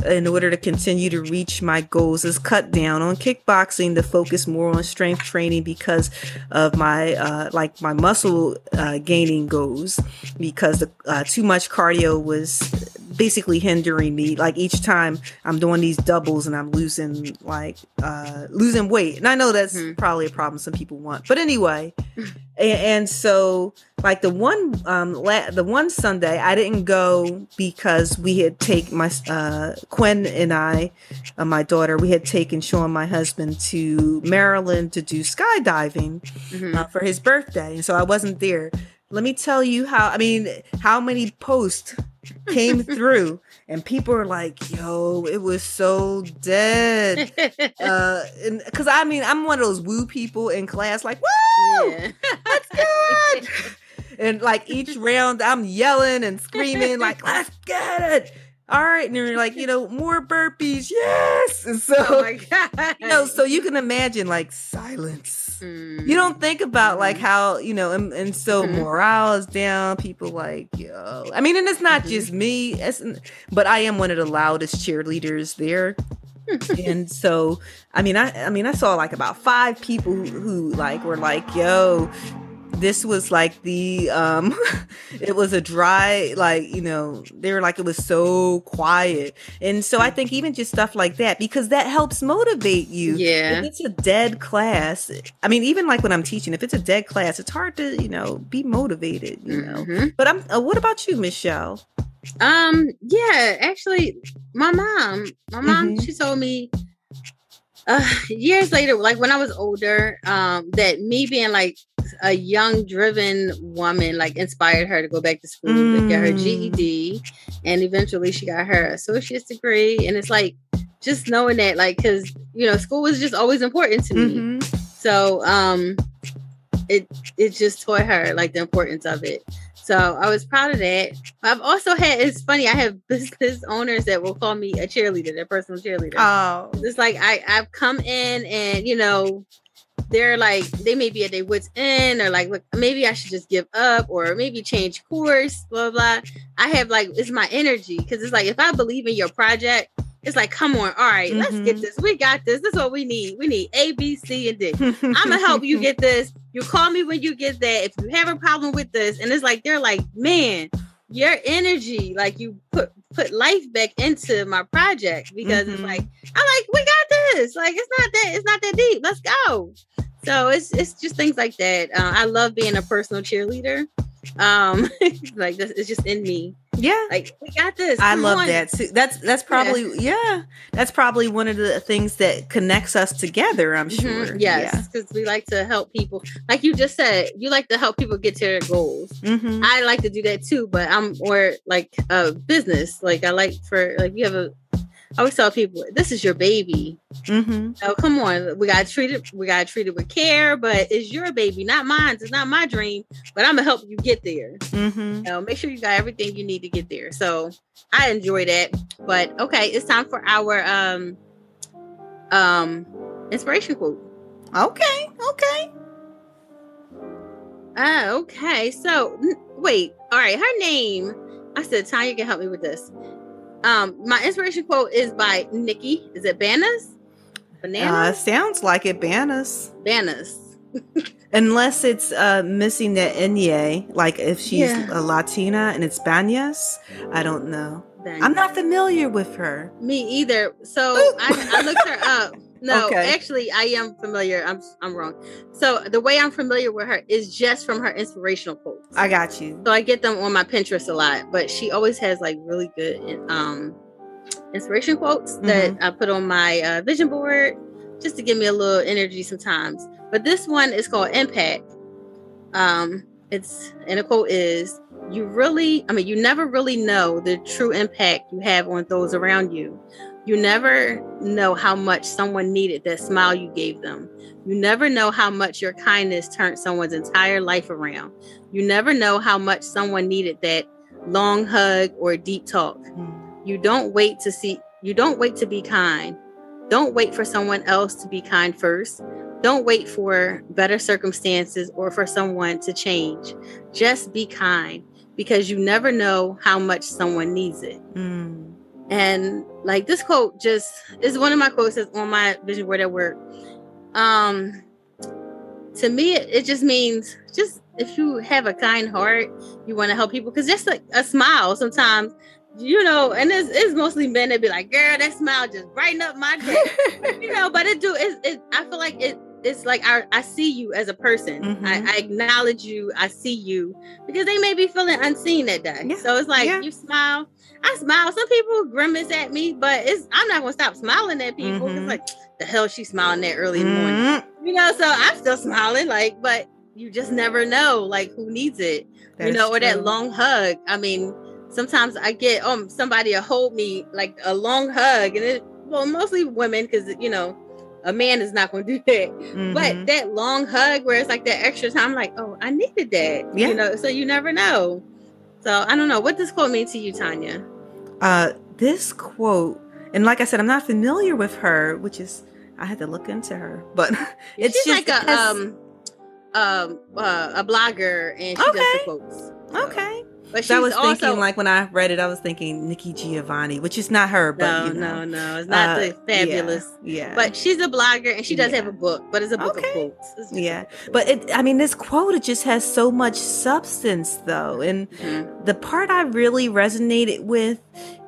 A: in order to continue to reach my goals is cut down on kickboxing to focus more on strength training because of my uh, like my muscle uh, gaining goals because the, uh, too much cardio was basically hindering me. Like each time i'm doing these doubles and i'm losing like uh losing weight. And i know that's
C: Mhm.
A: probably a problem some people want. But anyway and, and so like the one um la- the one sunday i didn't go because we had take my uh quinn and i uh, my daughter we had taken sean my husband to maryland to do skydiving
C: Mhm.
A: uh, for his birthday. And so i wasn't there. Let me tell you how i mean how many posts came through and people are like yo it was so dead. Uh and because i mean i'm one of those woo people in class like woo!
C: Yeah.
A: that's good and like each round i'm yelling and screaming like let's get it! All right and you're like you know more burpees yes! And so
C: oh my god.
A: you know so you can imagine like silence
C: Mm.
A: you don't think about like
C: Mhm.
A: how you know and, and so
C: Mhm.
A: morale is down people like yo i mean and it's not
C: Mhm.
A: just me it's, but i am one of the loudest cheerleaders there and so i mean i i mean i saw like about five people who, who like were like yo this was like the um it was a dry like you know they were like it was so quiet and so i think even just stuff like that because that helps motivate you
C: Yeah.
A: if it's a dead class i mean even like when i'm teaching if it's a dead class it's hard to you know be motivated you know
C: Mhm.
A: but i'm uh, what about you michelle
C: Um, yeah, actually, my mom, my mom,
A: Mhm.
C: she told me uh years later, like when I was older, um, that me being like a young, driven woman, like inspired her to go back to school to get her
A: Mm.
C: GED, and eventually she got her associate's degree. And it's like just knowing that, like, because you know, school was just always important to me.
A: Mhm.
C: So um it it just taught her like the importance of it. So I was proud of that. I've also had it's funny, I have business owners that will call me a cheerleader, their personal cheerleader.
A: oh
C: it's like I, I've come in and you know, they're like they may be at their wits end or like look maybe I should just give up or maybe change course, blah blah. I have like it's my energy because it's like if I believe in your project, it's like come on, all right, let's get
A: Mhm.
C: this. We got this. This is what we need. We need A, B, C, and D. I'm gonna help you get this. You call me when you get that. If you have a problem with this, and it's like they're like, man, your energy, like you put put life back into my project because it's
A: Mhm.
C: like I'm like, we got this. Like it's not that it's not that deep. Let's go. So it's it's just things like that. Uh, I love being a personal cheerleader. Um, like this, it's just in me.
A: Yeah
C: Like we got this.
A: I
C: Come
A: love
C: on.
A: that too. That's that's probably yeah. That's probably one of the things that connects us together. I'm
C: Mhm,
A: sure.
C: Yes, because we like to help people. Like you just said, you like to help people get to their goals.
A: Yeah. Mhm.
C: I like to do that too, but I'm more like a business. Like I like for like you have a. I always tell people this is your baby.
A: Mhm.
C: Oh come on, we gotta treat it. We gotta treat it with care, but it's your baby, not mine. It's not my dream, but I'm gonna help you get there.
A: Mhm.
C: You know, make sure you got everything you need to get there. So I enjoy that. But okay, it's time for our um um inspiration quote.
A: Okay. Okay.
C: Ah, okay. So wait, all right. Her name, I said Tanya can help me with this. Um, my inspiration quote is by Nikki. Is it Bananas?
A: Uh, sounds like it, Banas.
C: Banas.
A: Unless it's uh, missing the Enye, like if she's
C: Yeah.
A: a Latina and it's Banyas. I don't know.
C: Bananas.
A: I'm not familiar with her.
C: me either. So I, I looked her up. No,
A: Okay.
C: actually, I am familiar. I'm I'm wrong. So the way I'm familiar with her is just from her inspirational quotes.
A: I got you.
C: so I get them on my Pinterest a lot, but she always has like really good um inspiration quotes that
A: Mm-hmm.
C: I put on my uh, vision board just to give me a little energy sometimes. But this one is called Impact. Um, it's and a quote is you really, I mean, you never really know the true impact you have on those around you. You never know how much someone needed that smile you gave them. You never know how much your kindness turned someone's entire life around. You never know how much someone needed that long hug or deep talk. You don't wait to see, you don't wait to be kind. Don't wait for someone else to be kind first. Don't wait for better circumstances or for someone to change. Just be kind because you never know how much someone needs it.
A: Mm.
C: And like this quote just is one of my quotes that's on my vision board at work. Um to me it, it just means just if you have a kind heart, you want to help people because just like a smile sometimes you know, and it's, it's mostly men that be like, girl, that smile just brighten up my day. you know, but it do it, it I feel like it it's like I, I see you as a person.
A: Mhm.
C: I, I acknowledge you. I see you because they may be feeling unseen that day.
A: Yeah.
C: So it's like
A: Yeah.
C: you smile. I smile. Some people grimace at me, but it's I'm not gonna stop smiling at people.
A: Mhm.
C: It's like the hell she's smiling that early in the morning.
A: Mm.
C: You know, so I'm still smiling, like, but you just never know like who needs it. you know, or that long hug. I mean, sometimes I get um somebody to hold me like a long hug, and it well mostly women because you know a man is not going to do that.
A: Mhm.
C: But that long hug where it's like that extra time, like oh I needed that.
A: Yeah.
C: You know, so you never know. So I don't know what does quote mean to you, Tanya.
A: uh, this quote, and like I said, I'm not familiar with her, which is I had to look into her, but it's
C: She's
A: just
C: like a um um uh, a blogger and she does the quotes. So-
A: okay.
C: But
A: I was
C: also
A: thinking, like when I read it, I was thinking Nikki Giovanni, which is not her, but
C: no,
A: you know,
C: no, no, it's not
A: Uh,
C: the fabulous.
A: Yeah, yeah.
C: But she's a blogger and she does
A: Yeah.
C: have a book, but it's a book
A: Okay.
C: of quotes. It's just a
A: Yeah. But it, I mean, this quote it just has so much substance, though, and
C: Mhm.
A: the part I really resonated with,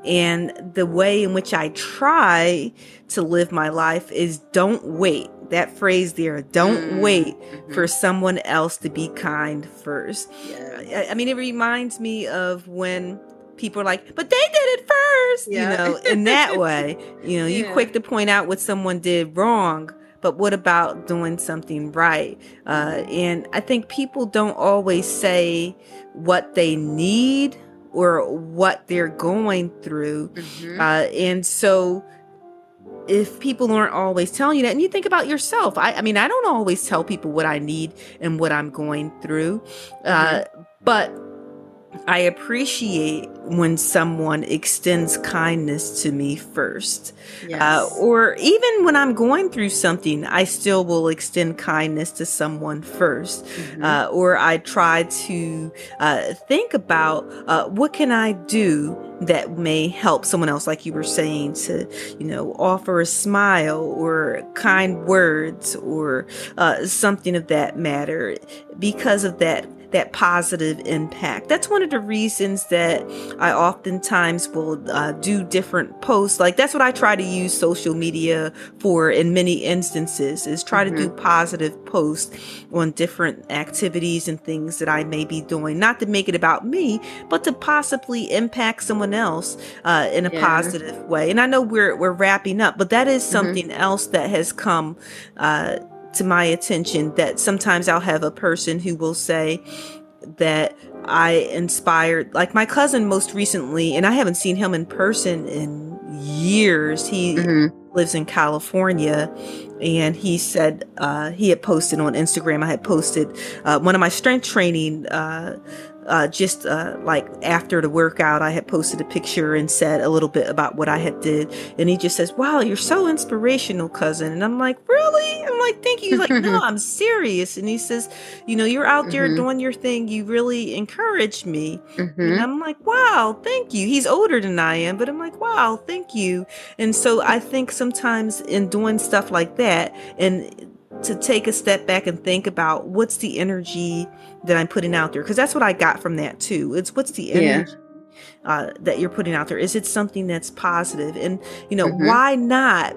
A: and the way in which I try to live my life is don't wait. That phrase there, don't
C: Mm,
A: wait
C: mhm.
A: for someone else to be kind first.
C: Yeah.
A: I, I mean, it reminds me of when people are like, but they did it first,
C: Yeah.
A: you know, in that way. You know, you quick to point out what someone did wrong, but what about doing something right? Uh, and I think people don't always say what they need or what they're going through.
C: Mhm.
A: Uh, and so if people aren't always telling you that, and you think about yourself, I, I mean, I don't always tell people what I need and what I'm going through, uh, but I appreciate when someone extends kindness to me first.
C: Yes.
A: Uh, or even when I'm going through something, I still will extend kindness to someone 1st
C: Mhm.
A: uh, or I try to uh, think about uh, what can I do that may help someone else, like you were saying, to you know offer a smile or kind words or uh, something of that matter because of that that positive impact. That's one of the reasons that I oftentimes will uh, do different posts. Like that's what I try to use social media for in many instances is try to do positive posts on different activities and things that I may be doing, not to make it about me, but to possibly impact someone else uh, in a
C: Yeah.
A: positive way. And I know we're we're wrapping up, but that is
C: Mhm.
A: something else that has come uh, to my attention. That sometimes I'll have a person who will say that I inspired, like my cousin most recently, and I haven't seen him in person in years. He
C: Mhm.
A: lives in California, and he said uh, he had posted on Instagram. I had posted uh, one of my strength training. Uh, uh, just uh, like after the workout, I had posted a picture and said a little bit about what I had did, and he just says, "Wow, you're so inspirational, cousin." And I'm like, "Really?" I'm like, "Thank you." He's like, "No, I'm serious." And he says, "You know, you're out there
C: Mhm.
A: doing your thing. You really encouraged me."
C: Mhm.
A: And I'm like, wow, thank you. He's older than I am, but I'm like, wow, thank you. And so I think sometimes in doing stuff like that and to take a step back and think about what's the energy that I'm putting out there, because that's what I got from that too. It's what's the
C: Yeah.
A: energy uh, that you're putting out there? Is it something that's positive? And, you know,
C: Mhm.
A: why not?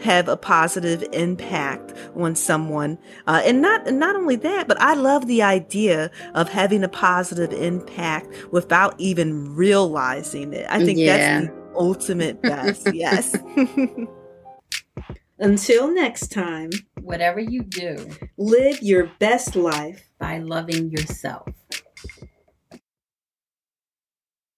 A: have a positive impact on someone. Uh, and not and not only that, but I love the idea of having a positive impact without even realizing it. I think
C: Yeah.
A: that's the ultimate best. yes. Until next time,
B: Whatever you do
A: live your best life.
B: by loving yourself.